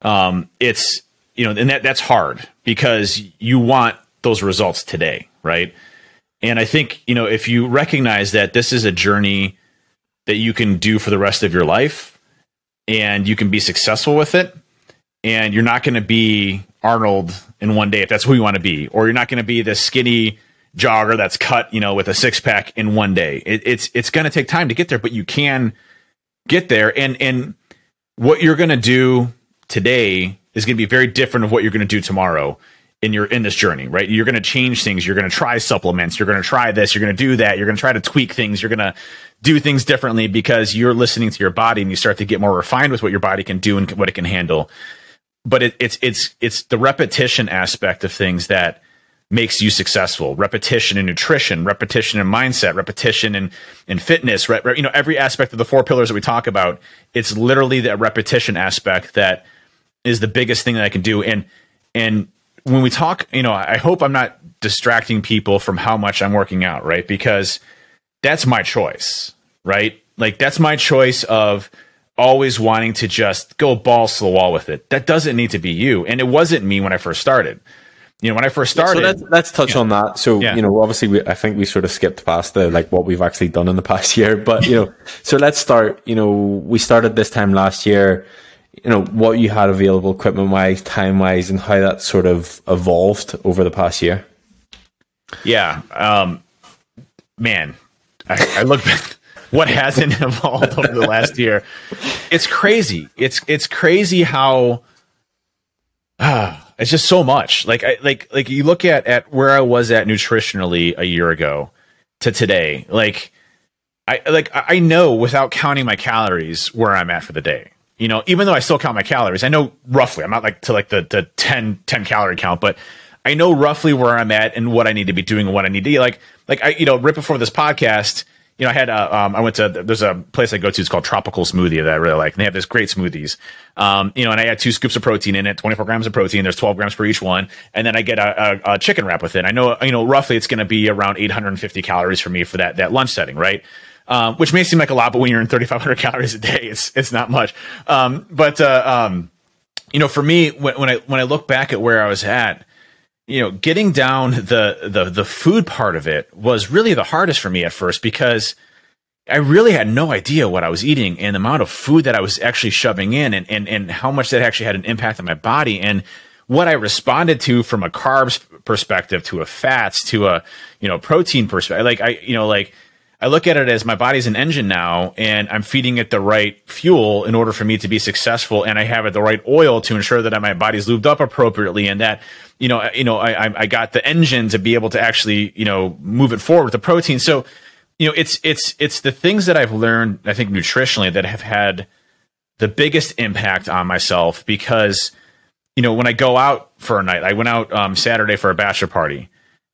Um, it's, you know, and that, that's hard because you want those results today, right? And I think, you know, if you recognize that this is a journey that you can do for the rest of your life and you can be successful with it and you're not going to be Arnold in one day if that's who you want to be, or you're not going to be the skinny jogger that's cut, you know, with a six pack in one day. It, it's it's going to take time to get there, but you can get there. And and what you're going to do today is going to be very different of what you're going to do tomorrow in your in this journey, right? You're going to change things. You're going to try supplements. You're going to try this. You're going to do that. You're going to try to tweak things. You're going to do things differently because you're listening to your body and you start to get more refined with what your body can do and what it can handle but it, it's it's it's the repetition aspect of things that makes you successful. Repetition in nutrition, repetition in mindset, repetition in in fitness. Re, re, you know, every aspect of the four pillars that we talk about. It's literally that repetition aspect that is the biggest thing that I can do. And and when we talk, you know, I hope I'm not distracting people from how much I'm working out, right? Because that's my choice, right? Like that's my choice of always wanting to just go balls to the wall with it. That doesn't need to be you. And it wasn't me when I first started. You know, when I first started. So let's, let's touch on that. So, yeah. you know, obviously, we, I think we sort of skipped past the like what we've actually done in the past year. But, you know, so let's start. You know, we started this time last year. You know, what you had available equipment wise, time wise, and how that sort of evolved over the past year. Yeah. Um, man, I, I look back what hasn't evolved over the last year. It's crazy. It's it's crazy how uh, it's just so much. Like I like like you look at at where I was at nutritionally a year ago to today, like I like I know without counting my calories where I'm at for the day. You know, even though I still count my calories, I know roughly. I'm not like to like the the 10, 10 calorie count, but I know roughly where I'm at and what I need to be doing and what I need to eat. Like like I you know right before this podcast, you know, I had a, um, I went to, there's a place I go to, it's called Tropical Smoothie that I really like. And they have this great smoothies. Um, you know, and I had two scoops of protein in it, 24 grams of protein. There's 12 grams per each one. And then I get a, a, a chicken wrap with it. I know, you know, roughly it's going to be around 850 calories for me for that, that lunch setting, right? Um, which may seem like a lot, but when you're in 3,500 calories a day, it's, it's not much. Um, but, uh, um, you know, for me, when, when I, when I look back at where I was at, you know, getting down the the the food part of it was really the hardest for me at first because I really had no idea what I was eating and the amount of food that I was actually shoving in and, and, and how much that actually had an impact on my body and what I responded to from a carbs perspective to a fats to a, you know, protein perspective. Like I, you know, like I look at it as my body's an engine now and I'm feeding it the right fuel in order for me to be successful. And I have it the right oil to ensure that my body's lubed up appropriately and that, you know, you know, I, I got the engine to be able to actually, you know, move it forward with the protein. So, you know, it's, it's, it's the things that I've learned, I think nutritionally that have had the biggest impact on myself because, you know, when I go out for a night, I went out um, Saturday for a bachelor party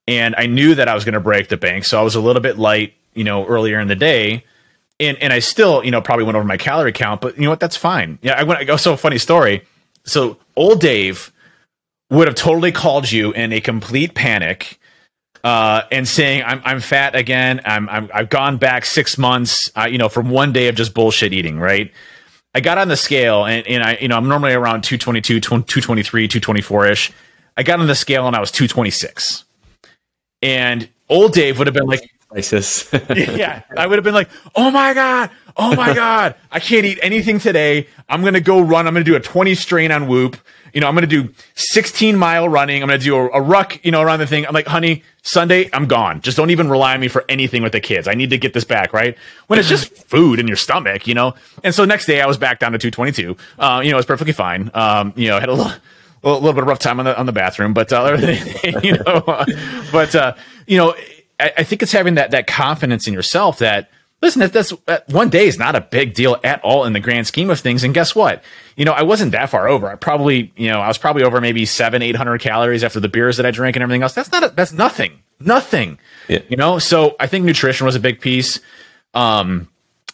and I knew that I was going to break the bank. So I was a little bit light you know, earlier in the day. And, and I still, you know, probably went over my calorie count, but you know what? That's fine. Yeah. I went, I go, so funny story. So old Dave would have totally called you in a complete panic uh, and saying I'm I'm fat again. I'm, I'm I've gone back six months. Uh, you know, from one day of just bullshit eating. Right. I got on the scale and, and I you know I'm normally around 222, 223, 224 ish. I got on the scale and I was 226. And old Dave would have been like, ISIS. yeah, I would have been like, "Oh my god, oh my god, I can't eat anything today. I'm gonna go run. I'm gonna do a 20 strain on Whoop. You know, I'm gonna do 16 mile running. I'm gonna do a, a ruck. You know, around the thing. I'm like, honey, Sunday, I'm gone. Just don't even rely on me for anything with the kids. I need to get this back right. When it's just food in your stomach, you know. And so next day, I was back down to 222. Uh, you know, it's perfectly fine. Um, you know, had a little. A little bit of rough time on the on the bathroom, but uh, you know, but uh, you know, I, I think it's having that that confidence in yourself that listen, that, that's that one day is not a big deal at all in the grand scheme of things. And guess what? You know, I wasn't that far over. I probably, you know, I was probably over maybe seven, eight hundred calories after the beers that I drank and everything else. That's not, a, that's nothing, nothing. Yeah. You know, so I think nutrition was a big piece. Um,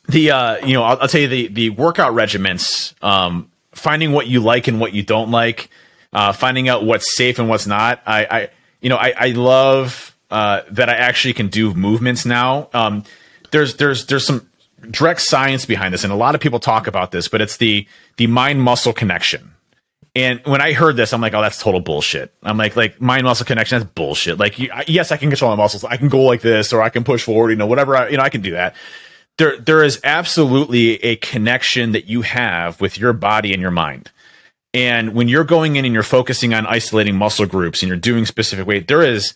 the, uh, you know, I'll, I'll tell you the the workout regiments. Um, finding what you like and what you don't like. Uh, finding out what's safe and what's not. I, I you know, I, I love uh, that I actually can do movements now. Um, there's there's there's some direct science behind this, and a lot of people talk about this, but it's the the mind muscle connection. And when I heard this, I'm like, oh, that's total bullshit. I'm like, like mind muscle connection, that's bullshit. Like, yes, I can control my muscles. I can go like this, or I can push forward. You know, whatever. I, you know, I can do that. There, there is absolutely a connection that you have with your body and your mind. And when you're going in and you're focusing on isolating muscle groups and you're doing specific weight, there is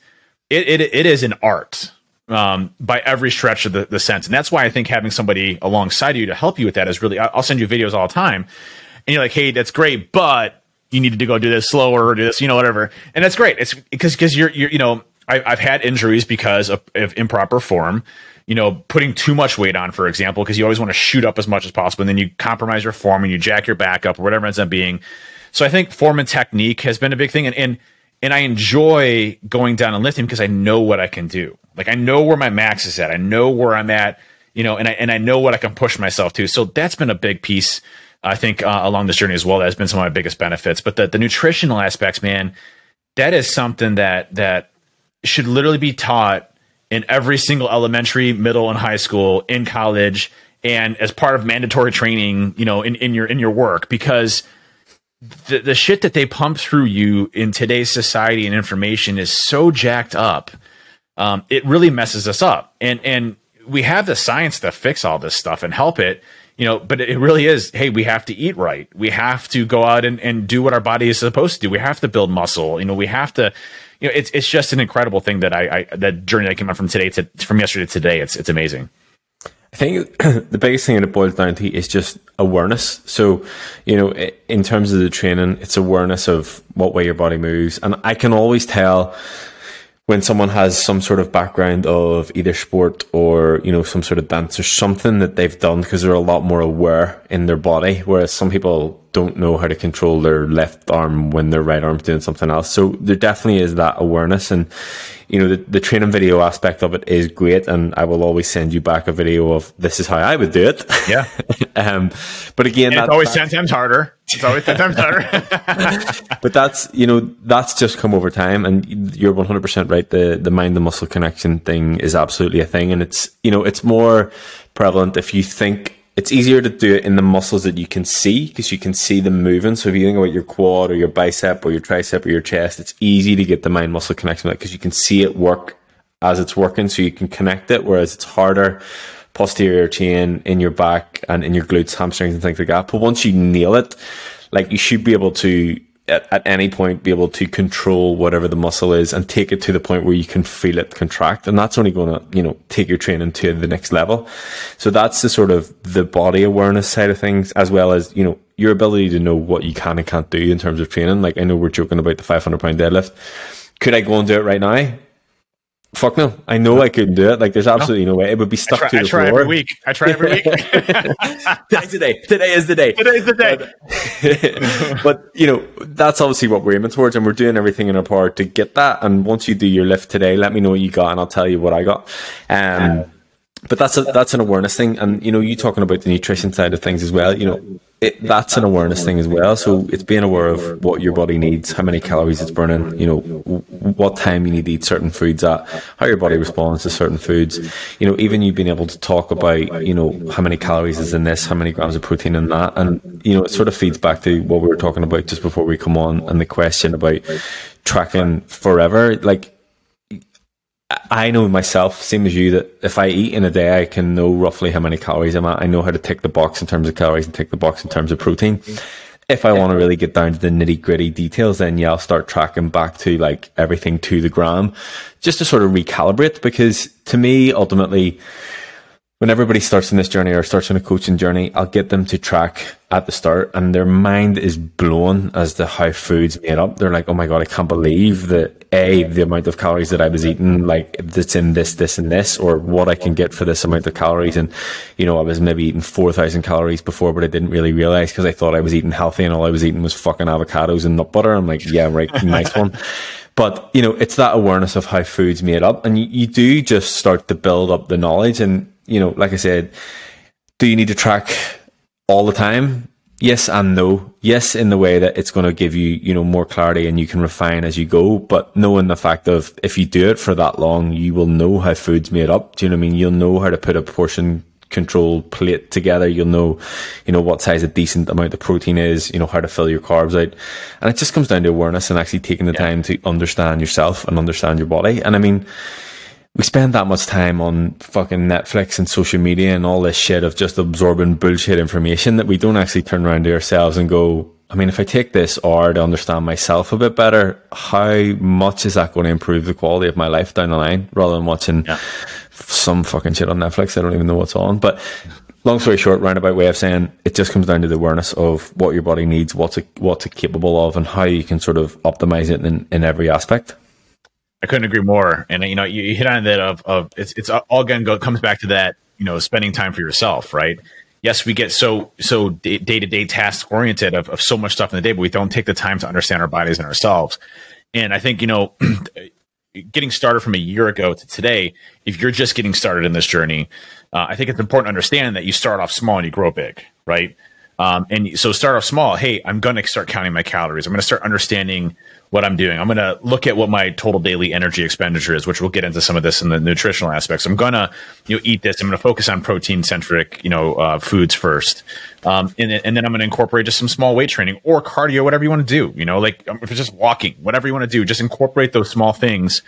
it, it, it is an art um, by every stretch of the, the sense. And that's why I think having somebody alongside you to help you with that is really, I'll send you videos all the time. And you're like, hey, that's great, but you needed to go do this slower or do this, you know, whatever. And that's great. It's because, because you're, you're, you know, I, have had injuries because of, of, improper form. You know, putting too much weight on, for example, because you always want to shoot up as much as possible, and then you compromise your form and you jack your back up or whatever ends up being. So I think form and technique has been a big thing, and, and and I enjoy going down and lifting because I know what I can do. Like I know where my max is at. I know where I'm at, you know, and I and I know what I can push myself to. So that's been a big piece, I think, uh, along this journey as well. That's been some of my biggest benefits. But the the nutritional aspects, man, that is something that that should literally be taught in every single elementary, middle, and high school, in college, and as part of mandatory training, you know, in, in your in your work because the, the shit that they pump through you in today's society and information is so jacked up. Um, it really messes us up. And and we have the science to fix all this stuff and help it, you know, but it really is, hey, we have to eat right. We have to go out and, and do what our body is supposed to do. We have to build muscle. You know, we have to, you know, it's it's just an incredible thing that I, I that journey that came out from today to from yesterday to today. It's it's amazing. I think the biggest thing that it boils down to is just awareness. So, you know, in terms of the training, it's awareness of what way your body moves. And I can always tell when someone has some sort of background of either sport or you know some sort of dance or something that they've done because they're a lot more aware in their body whereas some people don't know how to control their left arm when their right arm's doing something else so there definitely is that awareness and you know, the, the training video aspect of it is great. And I will always send you back a video of this is how I would do it. Yeah. um, but again, that, it's always 10 times harder. It's always 10 times harder. but that's, you know, that's just come over time. And you're 100% right. The, the mind the muscle connection thing is absolutely a thing. And it's, you know, it's more prevalent if you think it's easier to do it in the muscles that you can see because you can see them moving. So if you think about your quad or your bicep or your tricep or your chest, it's easy to get the mind muscle connection because you can see it work as it's working. So you can connect it. Whereas it's harder posterior chain in your back and in your glutes, hamstrings and things like that. But once you nail it, like you should be able to at, at any point be able to control whatever the muscle is and take it to the point where you can feel it contract. And that's only going to, you know, take your training to the next level. So that's the sort of the body awareness side of things, as well as, you know, your ability to know what you can and can't do in terms of training. Like I know we're joking about the 500 pound deadlift. Could I go and do it right now? Fuck no. I know I couldn't do it. Like, there's absolutely no, no way. It would be stuck try, to the I try floor. every week. I try every week. Today's the day. Today is the day. Today's the day. But, but, you know, that's obviously what we're aiming towards, and we're doing everything in our power to get that. And once you do your lift today, let me know what you got, and I'll tell you what I got. Um, but that's a, that's an awareness thing, and you know, you talking about the nutrition side of things as well. You know, it, that's an awareness thing as well. So it's being aware of what your body needs, how many calories it's burning, you know, what time you need to eat certain foods at, how your body responds to certain foods. You know, even you being able to talk about, you know, how many calories is in this, how many grams of protein in that, and you know, it sort of feeds back to what we were talking about just before we come on, and the question about tracking forever, like I know myself, same as you, that if I eat in a day, I can know roughly how many calories I'm at. I know how to tick the box in terms of calories and tick the box in terms of protein. If I want to really get down to the nitty gritty details, then yeah, I'll start tracking back to like everything to the gram just to sort of recalibrate. Because to me, ultimately, when everybody starts in this journey or starts on a coaching journey, I'll get them to track at the start and their mind is blown as to how food's made up. They're like, Oh my God, I can't believe that A, the amount of calories that I was eating, like that's in this, this and this, or what I can get for this amount of calories. And, you know, I was maybe eating 4,000 calories before, but I didn't really realize because I thought I was eating healthy and all I was eating was fucking avocados and nut butter. I'm like, yeah, right. nice one. But, you know, it's that awareness of how food's made up and you, you do just start to build up the knowledge and, you know, like I said, do you need to track all the time? Yes and no. Yes, in the way that it's going to give you, you know, more clarity and you can refine as you go. But knowing the fact of if you do it for that long, you will know how food's made up. Do you know what I mean? You'll know how to put a portion control plate together. You'll know, you know, what size a decent amount of protein is, you know, how to fill your carbs out. And it just comes down to awareness and actually taking the yeah. time to understand yourself and understand your body. And I mean, we spend that much time on fucking Netflix and social media and all this shit of just absorbing bullshit information that we don't actually turn around to ourselves and go, I mean, if I take this hour to understand myself a bit better, how much is that going to improve the quality of my life down the line rather than watching yeah. some fucking shit on Netflix? I don't even know what's on. But long story short, roundabout way of saying it just comes down to the awareness of what your body needs, what's it, what's it capable of, and how you can sort of optimize it in, in every aspect. I couldn't agree more. And you know, you, you hit on that of, of it's it's all again go comes back to that you know spending time for yourself, right? Yes, we get so so day to day task oriented of, of so much stuff in the day, but we don't take the time to understand our bodies and ourselves. And I think you know, getting started from a year ago to today, if you're just getting started in this journey, uh, I think it's important to understand that you start off small and you grow big, right? Um, and so start off small. Hey, I'm going to start counting my calories. I'm going to start understanding what I'm doing. I'm going to look at what my total daily energy expenditure is, which we'll get into some of this in the nutritional aspects. I'm going to you know eat this. I'm going to focus on protein centric you know uh, foods first, um, and, and then I'm going to incorporate just some small weight training or cardio, whatever you want to do. You know, like um, if it's just walking, whatever you want to do, just incorporate those small things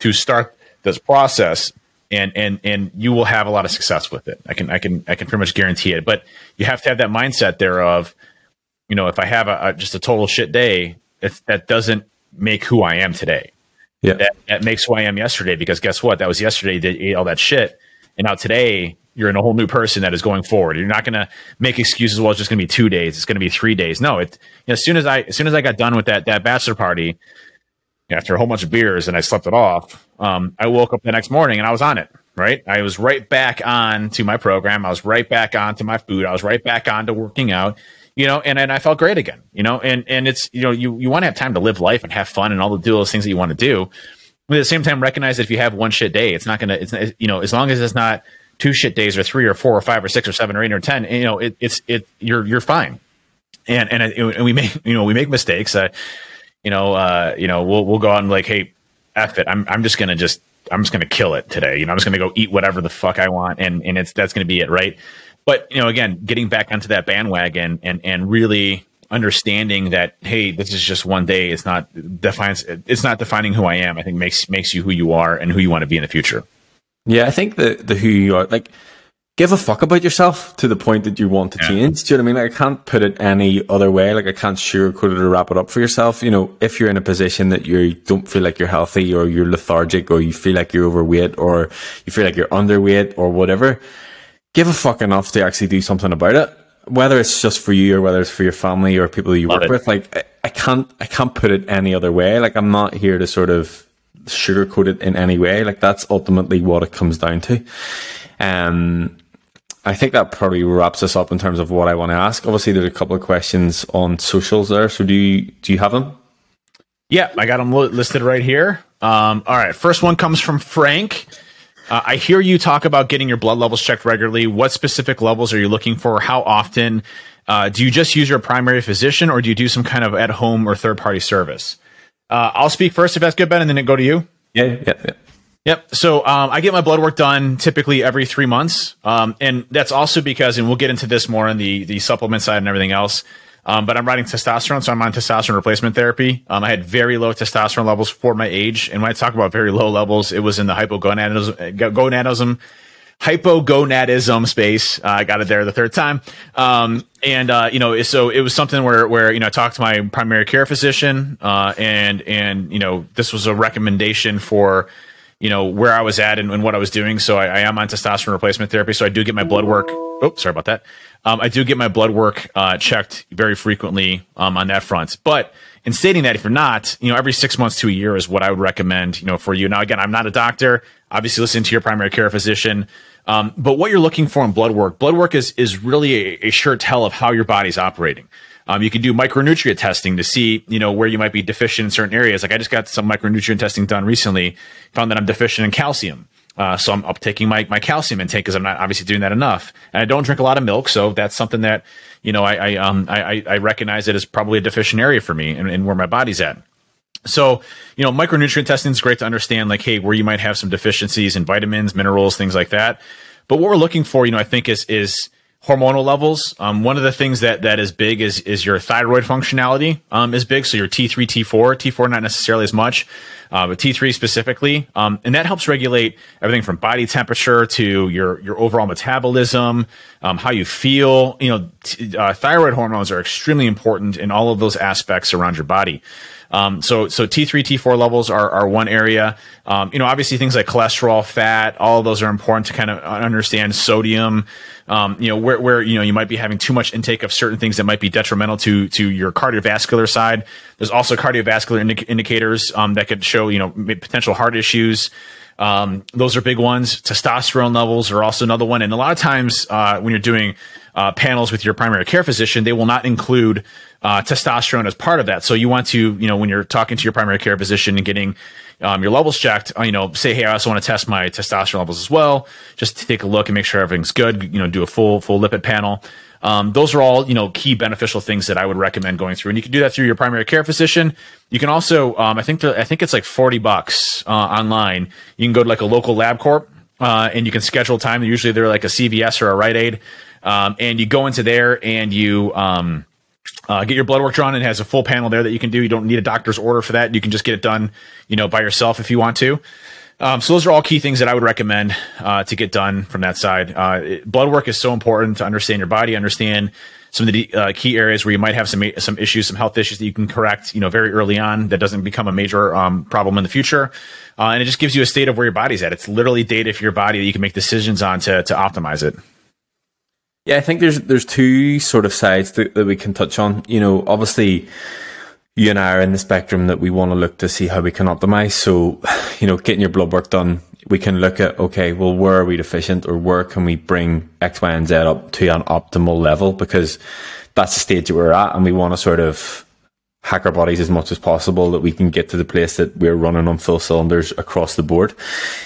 to start this process. And, and and you will have a lot of success with it. I can I can I can pretty much guarantee it. But you have to have that mindset there of, you know, if I have a, a just a total shit day, that doesn't make who I am today. Yeah. That, that makes who I am yesterday because guess what? That was yesterday that ate all that shit. And now today you're in a whole new person that is going forward. You're not going to make excuses. Well, it's just going to be two days. It's going to be three days. No, it, you know, as soon as I, as soon as I got done with that, that bachelor party, after a whole bunch of beers and I slept it off, um, I woke up the next morning and I was on it. Right, I was right back on to my program. I was right back on to my food. I was right back on to working out. You know, and and I felt great again. You know, and and it's you know you you want to have time to live life and have fun and all the do those things that you want to do. But at the same time, recognize that if you have one shit day, it's not gonna. It's you know as long as it's not two shit days or three or four or five or six or seven or eight or ten, you know, it, it's it you're you're fine. And and and we make you know we make mistakes. Uh, you know, uh, you know, we'll we'll go out and like, hey, f it. I'm I'm just gonna just I'm just gonna kill it today. You know, I'm just gonna go eat whatever the fuck I want, and and it's that's gonna be it, right? But you know, again, getting back onto that bandwagon and and really understanding that hey, this is just one day. It's not defines. It's not defining who I am. I think makes makes you who you are and who you want to be in the future. Yeah, I think the the who you are like give a fuck about yourself to the point that you want to yeah. change. Do you know what I mean? Like, I can't put it any other way. Like I can't sugarcoat it or wrap it up for yourself. You know, if you're in a position that you don't feel like you're healthy or you're lethargic or you feel like you're overweight or you feel like you're underweight or whatever, give a fuck enough to actually do something about it. Whether it's just for you or whether it's for your family or people you Love work it. with, like I, I can't, I can't put it any other way. Like I'm not here to sort of sugarcoat it in any way. Like that's ultimately what it comes down to. Um, I think that probably wraps us up in terms of what I want to ask. Obviously, there's a couple of questions on socials there. So do you do you have them? Yeah, I got them listed right here. Um, all right, first one comes from Frank. Uh, I hear you talk about getting your blood levels checked regularly. What specific levels are you looking for? How often? Uh, do you just use your primary physician, or do you do some kind of at home or third party service? Uh, I'll speak first if that's good, Ben, and then it go to you. Yeah, yeah, yeah. Yep. So um, I get my blood work done typically every three months, um, and that's also because, and we'll get into this more on the the supplement side and everything else. Um, but I'm riding testosterone, so I'm on testosterone replacement therapy. Um, I had very low testosterone levels for my age, and when I talk about very low levels, it was in the hypogonadism, gonadism, hypogonadism space. Uh, I got it there the third time. Um, and, uh, you know, so it was something where, where, you know, I talked to my primary care physician, uh, and, and, you know, this was a recommendation for, you know, where I was at and, and what I was doing. So I, I, am on testosterone replacement therapy. So I do get my blood work. Oh, sorry about that. Um, I do get my blood work, uh, checked very frequently, um, on that front. But, in stating that if you're not, you know, every six months to a year is what I would recommend, you know, for you. Now, again, I'm not a doctor. Obviously, listen to your primary care physician. Um, but what you're looking for in blood work, blood work is is really a, a sure tell of how your body's operating. Um, you can do micronutrient testing to see, you know, where you might be deficient in certain areas. Like I just got some micronutrient testing done recently, found that I'm deficient in calcium. Uh, so I'm uptaking my, my calcium intake because I'm not obviously doing that enough. And I don't drink a lot of milk. So that's something that, you know, I, I, um, I, I recognize it as probably a deficient area for me and, and where my body's at. So, you know, micronutrient testing is great to understand, like, hey, where you might have some deficiencies in vitamins, minerals, things like that. But what we're looking for, you know, I think is is hormonal levels. Um, one of the things that that is big is is your thyroid functionality um, is big. So your T three, T four, T four not necessarily as much, uh, but T three specifically, um, and that helps regulate everything from body temperature to your your overall metabolism, um, how you feel. You know, t- uh, thyroid hormones are extremely important in all of those aspects around your body. Um, so so T3, T4 levels are, are one area. Um, you know, obviously things like cholesterol, fat, all of those are important to kind of understand sodium. Um, you know, where, where, you know, you might be having too much intake of certain things that might be detrimental to, to your cardiovascular side. There's also cardiovascular indi- indicators, um, that could show, you know, potential heart issues. Um, those are big ones. Testosterone levels are also another one. And a lot of times, uh, when you're doing, uh, panels with your primary care physician, they will not include, uh, testosterone as part of that. So you want to, you know, when you're talking to your primary care physician and getting um, your levels checked, uh, you know, say, hey, I also want to test my testosterone levels as well, just to take a look and make sure everything's good. You know, do a full full lipid panel. Um, those are all you know key beneficial things that I would recommend going through, and you can do that through your primary care physician. You can also, um, I think, I think it's like forty bucks uh, online. You can go to like a local LabCorp, uh, and you can schedule time. Usually they're like a CVS or a Rite Aid, um, and you go into there and you. Um, uh, get your blood work drawn. It has a full panel there that you can do. You don't need a doctor's order for that. You can just get it done, you know, by yourself if you want to. Um, so those are all key things that I would recommend uh, to get done from that side. Uh, it, blood work is so important to understand your body, understand some of the uh, key areas where you might have some some issues, some health issues that you can correct, you know, very early on that doesn't become a major um, problem in the future. Uh, and it just gives you a state of where your body's at. It's literally data for your body that you can make decisions on to to optimize it. Yeah, I think there's there's two sort of sides that, that we can touch on. You know, obviously you and I are in the spectrum that we want to look to see how we can optimize. So, you know, getting your blood work done, we can look at, okay, well, where are we deficient or where can we bring X, Y, and Z up to an optimal level? Because that's the stage that we're at and we want to sort of hack our bodies as much as possible that we can get to the place that we're running on full cylinders across the board.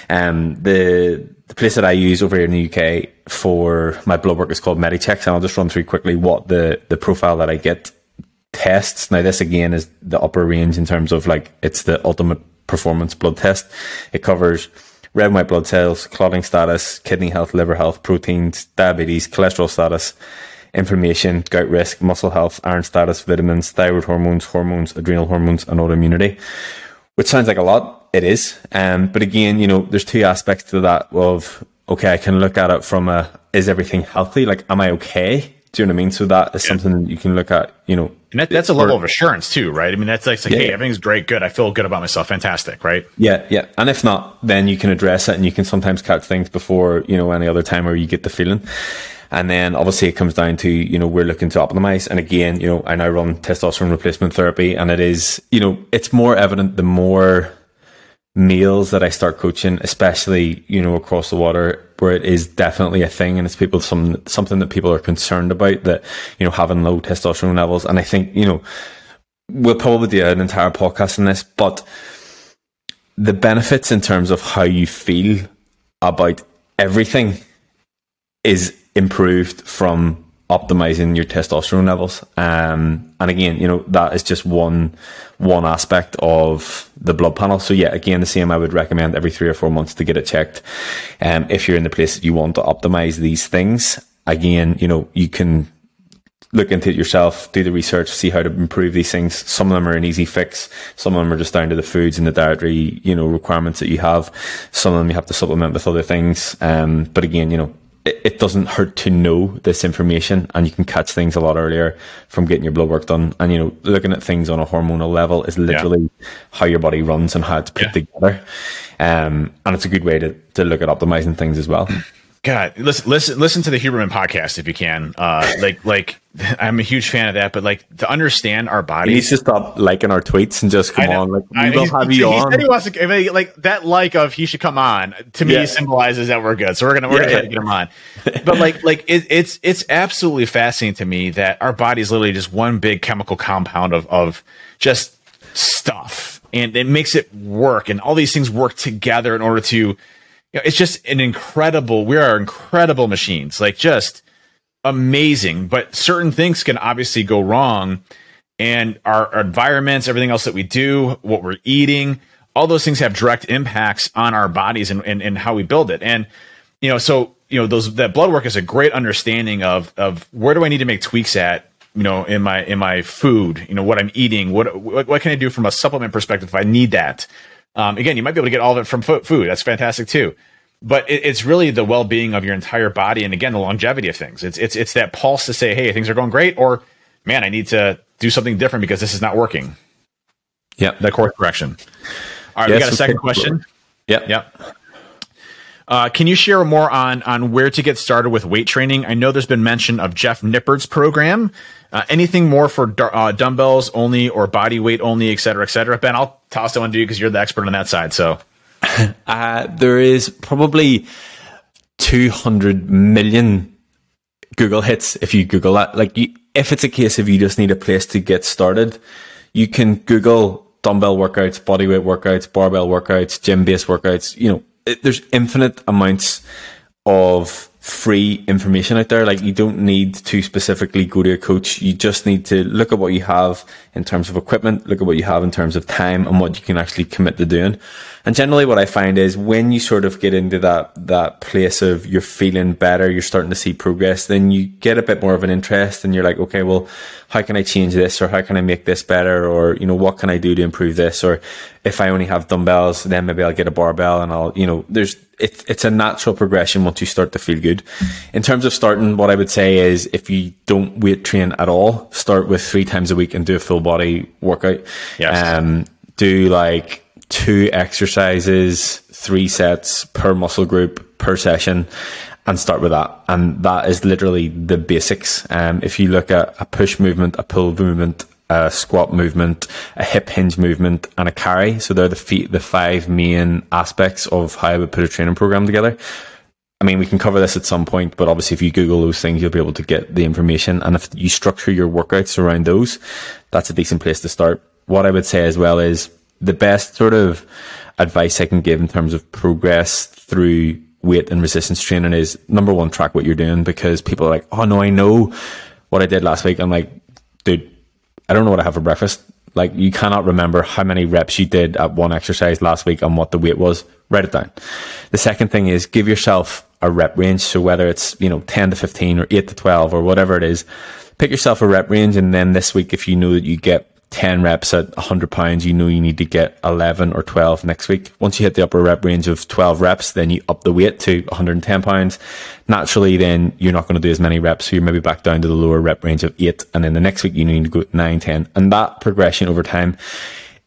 Um, the, the place that I use over here in the UK for my blood work is called Medichecks. And I'll just run through quickly what the, the profile that I get tests. Now, this again is the upper range in terms of like, it's the ultimate performance blood test. It covers red and white blood cells, clotting status, kidney health, liver health, proteins, diabetes, cholesterol status, inflammation, gout risk, muscle health, iron status, vitamins, thyroid hormones, hormones, adrenal hormones, and autoimmunity. Which sounds like a lot. It is. Um, but again, you know, there's two aspects to that of, okay, I can look at it from a, is everything healthy? Like, am I okay? Do you know what I mean? So that is yeah. something you can look at, you know. And that, that's a level of assurance too, right? I mean, that's like, like yeah. hey, everything's great, good. I feel good about myself. Fantastic, right? Yeah, yeah. And if not, then you can address it and you can sometimes catch things before, you know, any other time where you get the feeling. And then obviously it comes down to, you know, we're looking to optimize. And again, you know, I now run testosterone replacement therapy and it is, you know, it's more evident the more meals that I start coaching, especially, you know, across the water, where it is definitely a thing and it's people some something that people are concerned about that, you know, having low testosterone levels. And I think, you know, we'll probably do an entire podcast on this, but the benefits in terms of how you feel about everything is improved from optimizing your testosterone levels. Um, and again, you know, that is just one one aspect of the blood panel. So yeah, again, the same I would recommend every three or four months to get it checked. Um, if you're in the place that you want to optimize these things, again, you know, you can look into it yourself, do the research, see how to improve these things. Some of them are an easy fix. Some of them are just down to the foods and the dietary, you know, requirements that you have. Some of them you have to supplement with other things. Um, but again, you know, it, doesn't hurt to know this information and you can catch things a lot earlier from getting your blood work done. And, you know, looking at things on a hormonal level is literally yeah. how your body runs and how it's put yeah. together. Um, and it's a good way to, to look at optimizing things as well. God, listen, listen, listen to the Huberman podcast if you can. Uh, like, like I'm a huge fan of that, but like to understand our body, He needs to stop liking our tweets and just come on. Like, we will have you he on. Said he wants to, like that like of he should come on to me yeah. symbolizes that we're good. So we're gonna we're yeah, gonna yeah. get him on. But like like it, it's it's absolutely fascinating to me that our body is literally just one big chemical compound of of just stuff, and it makes it work, and all these things work together in order to know, it's just an incredible. We are incredible machines, like just amazing. But certain things can obviously go wrong, and our, our environments, everything else that we do, what we're eating, all those things have direct impacts on our bodies and, and, and how we build it. And you know, so you know, those that blood work is a great understanding of of where do I need to make tweaks at you know in my in my food you know what i'm eating what what, what can i do from a supplement perspective if i need that um, again, you might be able to get all of it from food. That's fantastic too. But it, it's really the well-being of your entire body, and again, the longevity of things. It's it's it's that pulse to say, hey, things are going great, or man, I need to do something different because this is not working. Yeah, that course correction. All right, we got a second question. Yeah, yeah. Uh, can you share more on on where to get started with weight training? I know there's been mention of Jeff Nippard's program. Uh, anything more for uh, dumbbells only or body weight only, et cetera, et cetera? Ben, I'll toss that one to you because you're the expert on that side. So uh, there is probably 200 million Google hits if you Google that. Like, you, if it's a case of you just need a place to get started, you can Google dumbbell workouts, body weight workouts, barbell workouts, gym based workouts. You know, it, there's infinite amounts of free information out there. Like you don't need to specifically go to a coach. You just need to look at what you have in terms of equipment, look at what you have in terms of time and what you can actually commit to doing. And generally what I find is when you sort of get into that, that place of you're feeling better, you're starting to see progress, then you get a bit more of an interest and you're like, okay, well, how can I change this or how can I make this better? Or, you know, what can I do to improve this? Or if I only have dumbbells, then maybe I'll get a barbell and I'll, you know, there's, it's, it's a natural progression once you start to feel good. In terms of starting, what I would say is if you don't weight train at all, start with three times a week and do a full body workout. Yes. Um, do like two exercises, three sets per muscle group per session and start with that. And that is literally the basics. Um, if you look at a push movement, a pull movement, a squat movement, a hip hinge movement, and a carry. So they're the feet, the five main aspects of how I would put a training program together. I mean, we can cover this at some point, but obviously, if you Google those things, you'll be able to get the information. And if you structure your workouts around those, that's a decent place to start. What I would say as well is the best sort of advice I can give in terms of progress through weight and resistance training is number one, track what you're doing because people are like, oh no, I know what I did last week. I'm like, dude, I don't know what I have for breakfast. Like you cannot remember how many reps you did at one exercise last week and what the weight was. Write it down. The second thing is give yourself a rep range. So whether it's, you know, 10 to 15 or 8 to 12 or whatever it is, pick yourself a rep range. And then this week, if you know that you get 10 reps at 100 pounds, you know you need to get 11 or 12 next week. Once you hit the upper rep range of 12 reps, then you up the weight to 110 pounds. Naturally, then you're not going to do as many reps. So you're maybe back down to the lower rep range of eight. And then the next week, you need to go 9, 10. And that progression over time,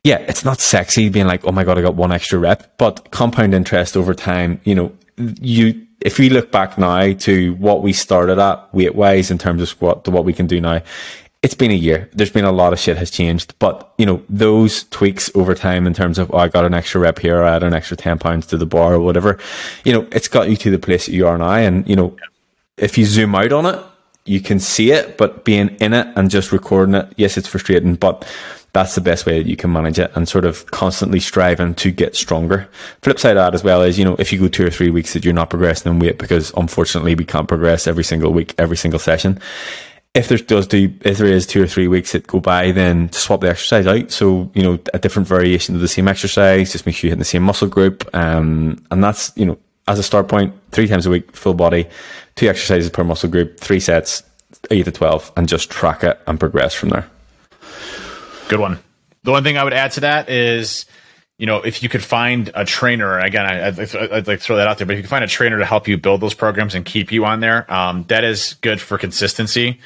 yeah, it's not sexy being like, oh my God, I got one extra rep, but compound interest over time, you know, you, if we look back now to what we started at weight wise in terms of squat to what we can do now, it's been a year. There's been a lot of shit has changed, but you know those tweaks over time in terms of oh, I got an extra rep here, I add an extra ten pounds to the bar or whatever. You know, it's got you to the place that you are now, and you know, if you zoom out on it, you can see it. But being in it and just recording it, yes, it's frustrating, but that's the best way that you can manage it and sort of constantly striving to get stronger. Flip side of that as well is, you know, if you go two or three weeks that you're not progressing in weight because unfortunately we can't progress every single week, every single session if there does do if there is two or three weeks that go by, then swap the exercise out. So you know a different variation of the same exercise. Just make sure you hit the same muscle group, um, and that's you know as a start point, three times a week, full body, two exercises per muscle group, three sets, eight to twelve, and just track it and progress from there. Good one. The one thing I would add to that is you know, if you could find a trainer, again, I, would like to throw that out there, but if you can find a trainer to help you build those programs and keep you on there, um, that is good for consistency.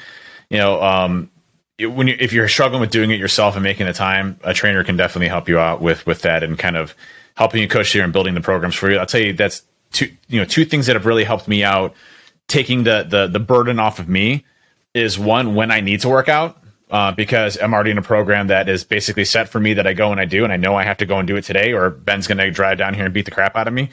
You know, um, when you, if you're struggling with doing it yourself and making the time, a trainer can definitely help you out with with that and kind of helping you coach here and building the programs for you. I'll tell you that's two you know two things that have really helped me out. Taking the the the burden off of me is one when I need to work out uh, because I'm already in a program that is basically set for me that I go and I do, and I know I have to go and do it today, or Ben's going to drive down here and beat the crap out of me.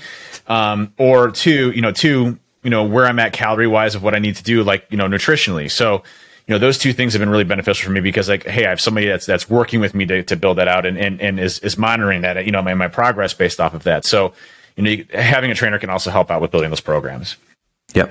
Um, or two, you know, two, you know, where I'm at calorie wise of what I need to do, like you know, nutritionally. So, you know, those two things have been really beneficial for me because, like, hey, I have somebody that's that's working with me to, to build that out and, and and is is monitoring that, you know, my my progress based off of that. So, you know, having a trainer can also help out with building those programs. Yep.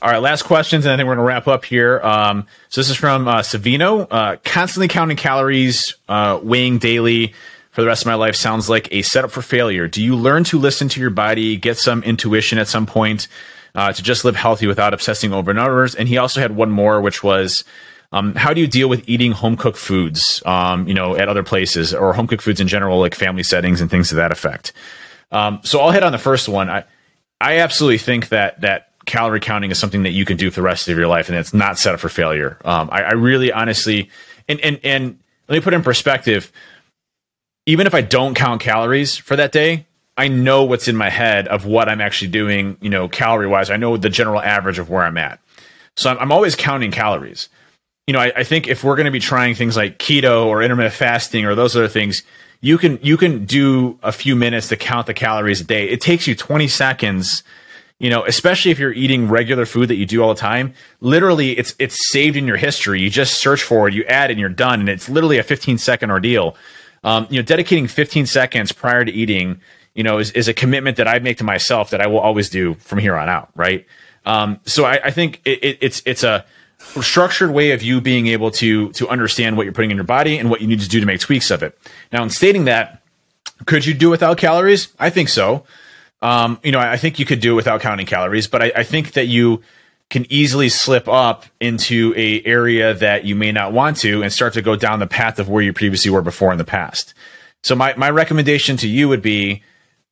All right, last questions, and I think we're going to wrap up here. Um, so this is from uh, Savino. Uh, constantly counting calories, uh, weighing daily for the rest of my life sounds like a setup for failure. Do you learn to listen to your body, get some intuition at some point, uh, to just live healthy without obsessing over numbers? And he also had one more, which was. Um, how do you deal with eating home cooked foods, um, you know, at other places or home cooked foods in general, like family settings and things to that effect? Um, so I'll hit on the first one. I, I absolutely think that that calorie counting is something that you can do for the rest of your life, and it's not set up for failure. Um, I, I really, honestly, and and and let me put it in perspective. Even if I don't count calories for that day, I know what's in my head of what I'm actually doing, you know, calorie wise. I know the general average of where I'm at. So I'm, I'm always counting calories. You know, I, I think if we're going to be trying things like keto or intermittent fasting or those other things, you can you can do a few minutes to count the calories a day. It takes you 20 seconds you know, especially if you're eating regular food that you do all the time, literally it's it's saved in your history. You just search for it, you add and you're done. And it's literally a 15 second ordeal. Um, you know, dedicating 15 seconds prior to eating, you know, is, is a commitment that I make to myself that I will always do from here on out. Right. Um, so I, I think it, it, it's it's a structured way of you being able to to understand what you're putting in your body and what you need to do to make tweaks of it. Now, in stating that, could you do without calories? I think so. Um, you know, I think you could do it without counting calories, but I, I think that you can easily slip up into a area that you may not want to and start to go down the path of where you previously were before in the past. So my, my recommendation to you would be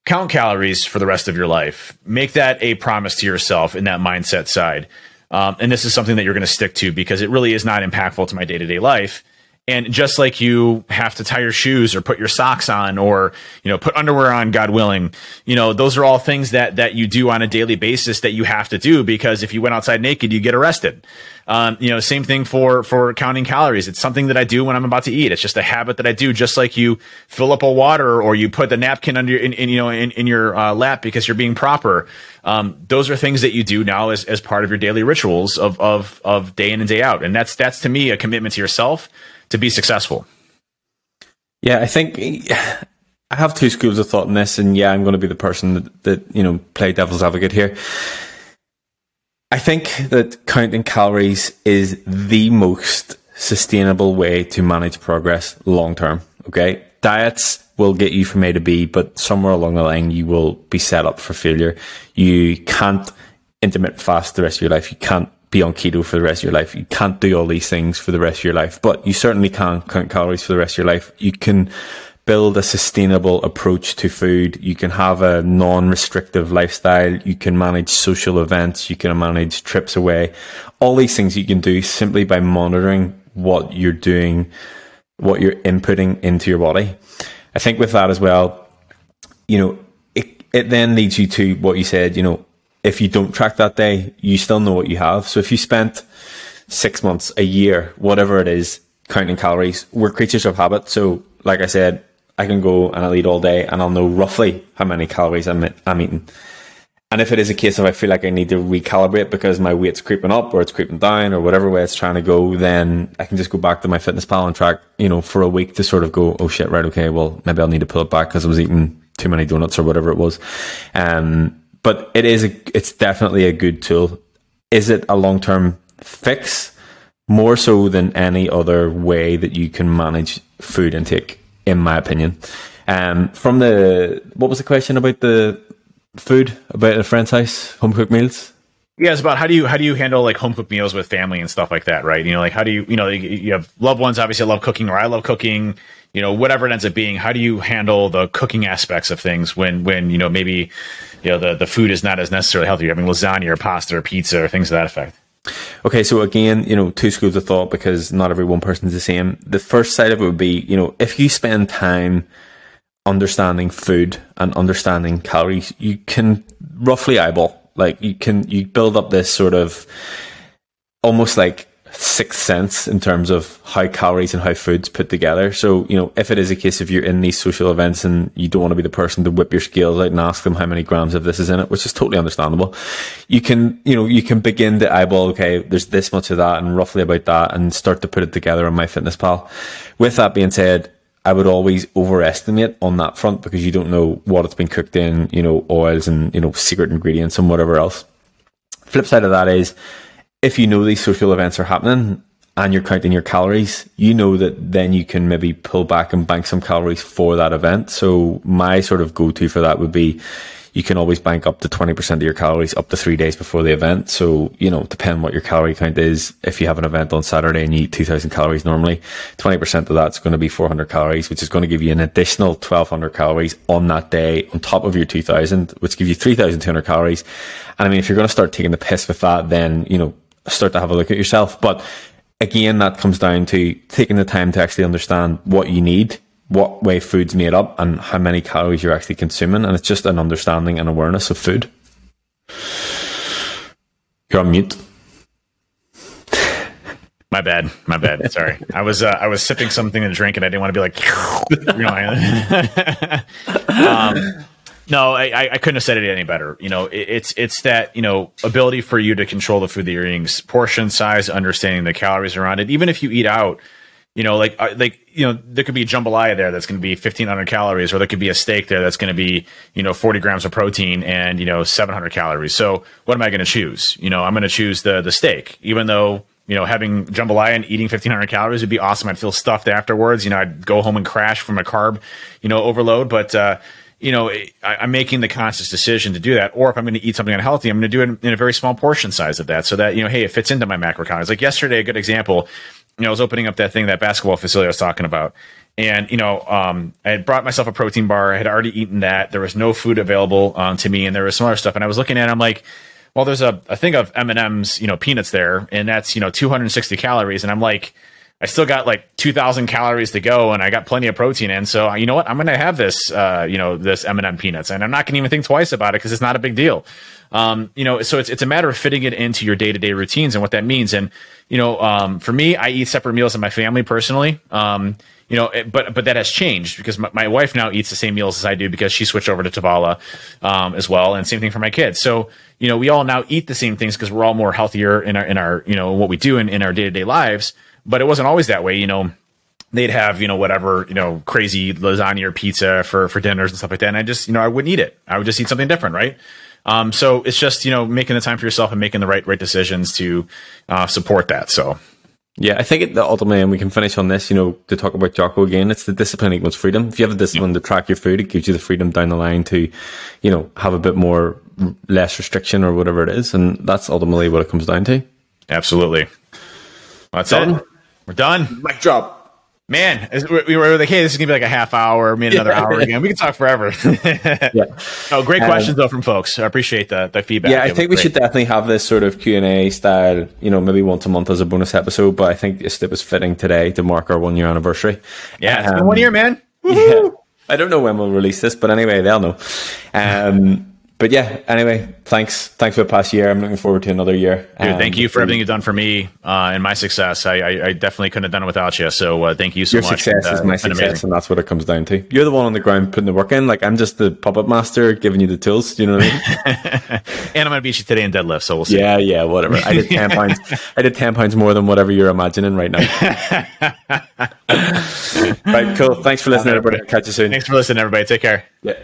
count calories for the rest of your life. Make that a promise to yourself in that mindset side. Um, and this is something that you're going to stick to because it really is not impactful to my day to day life. And just like you have to tie your shoes or put your socks on or, you know, put underwear on, God willing, you know, those are all things that, that you do on a daily basis that you have to do because if you went outside naked, you get arrested. Um, you know, same thing for, for counting calories. It's something that I do when I'm about to eat. It's just a habit that I do, just like you fill up a water or you put the napkin under in, in you know, in, in your uh, lap because you're being proper. Um, those are things that you do now as, as part of your daily rituals of, of, of day in and day out. And that's, that's to me a commitment to yourself to be successful. Yeah, I think I have two schools of thought in this, and yeah, I'm going to be the person that, that you know play devil's advocate here. I think that counting calories is the most sustainable way to manage progress long term. Okay. Diets will get you from A to B, but somewhere along the line, you will be set up for failure. You can't intermittent fast the rest of your life. You can't be on keto for the rest of your life. You can't do all these things for the rest of your life, but you certainly can count calories for the rest of your life. You can build a sustainable approach to food. You can have a non-restrictive lifestyle. You can manage social events. You can manage trips away. All these things you can do simply by monitoring what you're doing, what you're inputting into your body. I think with that as well, you know, it, it then leads you to what you said, you know, if you don't track that day, you still know what you have. So if you spent six months, a year, whatever it is, counting calories, we're creatures of habit. So like I said, I can go and I'll eat all day and I'll know roughly how many calories I'm, I'm eating. And if it is a case of I feel like I need to recalibrate because my weight's creeping up or it's creeping down or whatever way it's trying to go, then I can just go back to MyFitnessPal and track, you know, for a week to sort of go, oh shit, right, okay, well, maybe I'll need to pull it back because I was eating too many donuts or whatever it was. Um, but it is a, it's definitely a good tool. Is it a long term fix? More so than any other way that you can manage food intake in my opinion. Um, from the what was the question about the food about a friend's house, home cooked meals? Yeah, it's about how do you how do you handle like home cooked meals with family and stuff like that, right? You know, like how do you you know you have loved ones obviously love cooking or I love cooking, you know, whatever it ends up being. How do you handle the cooking aspects of things when when you know maybe you know the the food is not as necessarily healthy? You're having lasagna or pasta or pizza or things of that effect. Okay, so again, you know, two schools of thought because not every one person is the same. The first side of it would be, you know, if you spend time understanding food and understanding calories, you can roughly eyeball. Like you can you build up this sort of almost like sixth sense in terms of how calories and how food's put together. So, you know, if it is a case of you're in these social events and you don't want to be the person to whip your scales out and ask them how many grams of this is in it, which is totally understandable, you can, you know, you can begin to eyeball, okay, there's this much of that and roughly about that and start to put it together on MyFitnessPal. With that being said, I would always overestimate on that front because you don't know what it's been cooked in, you know, oils and, you know, secret ingredients and whatever else. Flip side of that is, if you know these social events are happening and you're counting your calories, you know that then you can maybe pull back and bank some calories for that event. So my sort of go to for that would be you can always bank up to 20% of your calories up to three days before the event. So, you know, depending what your calorie count is, if you have an event on Saturday and you eat 2000 calories normally, 20% of that's going to be 400 calories, which is going to give you an additional 1200 calories on that day on top of your 2000, which gives you 3200 calories. And I mean, if you're going to start taking the piss with that, then, you know, start to have a look at yourself. But again, that comes down to taking the time to actually understand what you need, what way food's made up, and how many calories you're actually consuming. And it's just an understanding and awareness of food. You're on mute. My bad. My bad. Sorry. I was uh, I was sipping something to drink and I didn't want to be like, you know. um, no, I, I couldn't have said it any better. You know, it, it's it's that you know ability for you to control the food that you're eating, portion size, understanding the calories around it. Even if you eat out, you know, like uh, like you know, there could be a jambalaya there that's going to be 1500 calories, or there could be a steak there that's going to be you know 40 grams of protein and you know 700 calories. So what am I going to choose? You know, I'm going to choose the the steak, even though you know, having jambalaya and eating 1500 calories would be awesome. I'd feel stuffed afterwards. You know, I'd go home and crash from a carb, you know, overload. But, uh, you know, I, am making the conscious decision to do that. Or if I'm going to eat something unhealthy, I'm going to do it in a very small portion size of that so that, you know, hey, it fits into my macro calories. Like yesterday, a good example, you know, I was opening up that thing, that basketball facility I was talking about. And, you know, um, I had brought myself a protein bar. I had already eaten that. There was no food available um, to me and there was some other stuff. And I was looking at it, I'm like, well, there's a, a thing of M&M's, you know, peanuts there and that's, you know, 260 calories. And I'm like, I still got like 2000 calories to go and I got plenty of protein in. So you know what? I'm going to have this, uh, you know, this M&M peanuts and I'm not going to even think twice about it because it's not a big deal. Um, you know, so it's, it's a matter of fitting it into your day to day routines and what that means. And, you know, um, for me, I eat separate meals in my family personally. Um, you know, but but that has changed because my, my, wife now eats the same meals as I do because she switched over to Tovala um, as well, and same thing for my kids. So you know, we all now eat the same things because we're all more healthier in our in our you know what we do in, in our day to day lives but it wasn't always that way. You know, they'd have you know whatever you know crazy lasagna or pizza for for dinners and stuff like that, and I just you know I wouldn't eat it. I would just eat something different, right? Um, so it's just you know making the time for yourself and making the right right decisions to uh, support that. So. Yeah, I think it, ultimately, and we can finish on this, you know, to talk about Jocko again, it's the discipline equals freedom. If you have the discipline yeah. to track your food, it gives you the freedom down the line to, you know, have a bit more, less restriction or whatever it is. And that's ultimately what it comes down to. Absolutely. That's Done. it. We're done. Mic drop. Man, we were like, hey, this is gonna be like a half hour, maybe another hour again. We can talk forever. yeah. Oh, great um, questions though from folks. I appreciate the, the feedback. Yeah, I think we great. should definitely have this sort of Q and A style. You know, maybe once a month as a bonus episode. But I think it was fitting today to mark our one year anniversary. Yeah, it's um, been one year, man. Yeah. I don't know when we'll release this, but anyway, they'll know. Um, but yeah, anyway, thanks. Thanks for the past year. I'm looking forward to another year. Dude, um, thank you for everything you've done for me uh, and my success. I, I, I, definitely couldn't have done it without you. So uh, thank you so Your much. Your success uh, is my success, amazing. and that's what it comes down to. You're the one on the ground putting the work in. Like I'm just the puppet master giving you the tools. Do you know what I mean? and I'm gonna beat you today in deadlift. So we'll see. Yeah, yeah, whatever. I did ten pounds. I did ten pounds more than whatever you're imagining right now. right, cool. Thanks for listening, everybody. Catch you soon. Thanks for listening, everybody. Take care. Yeah.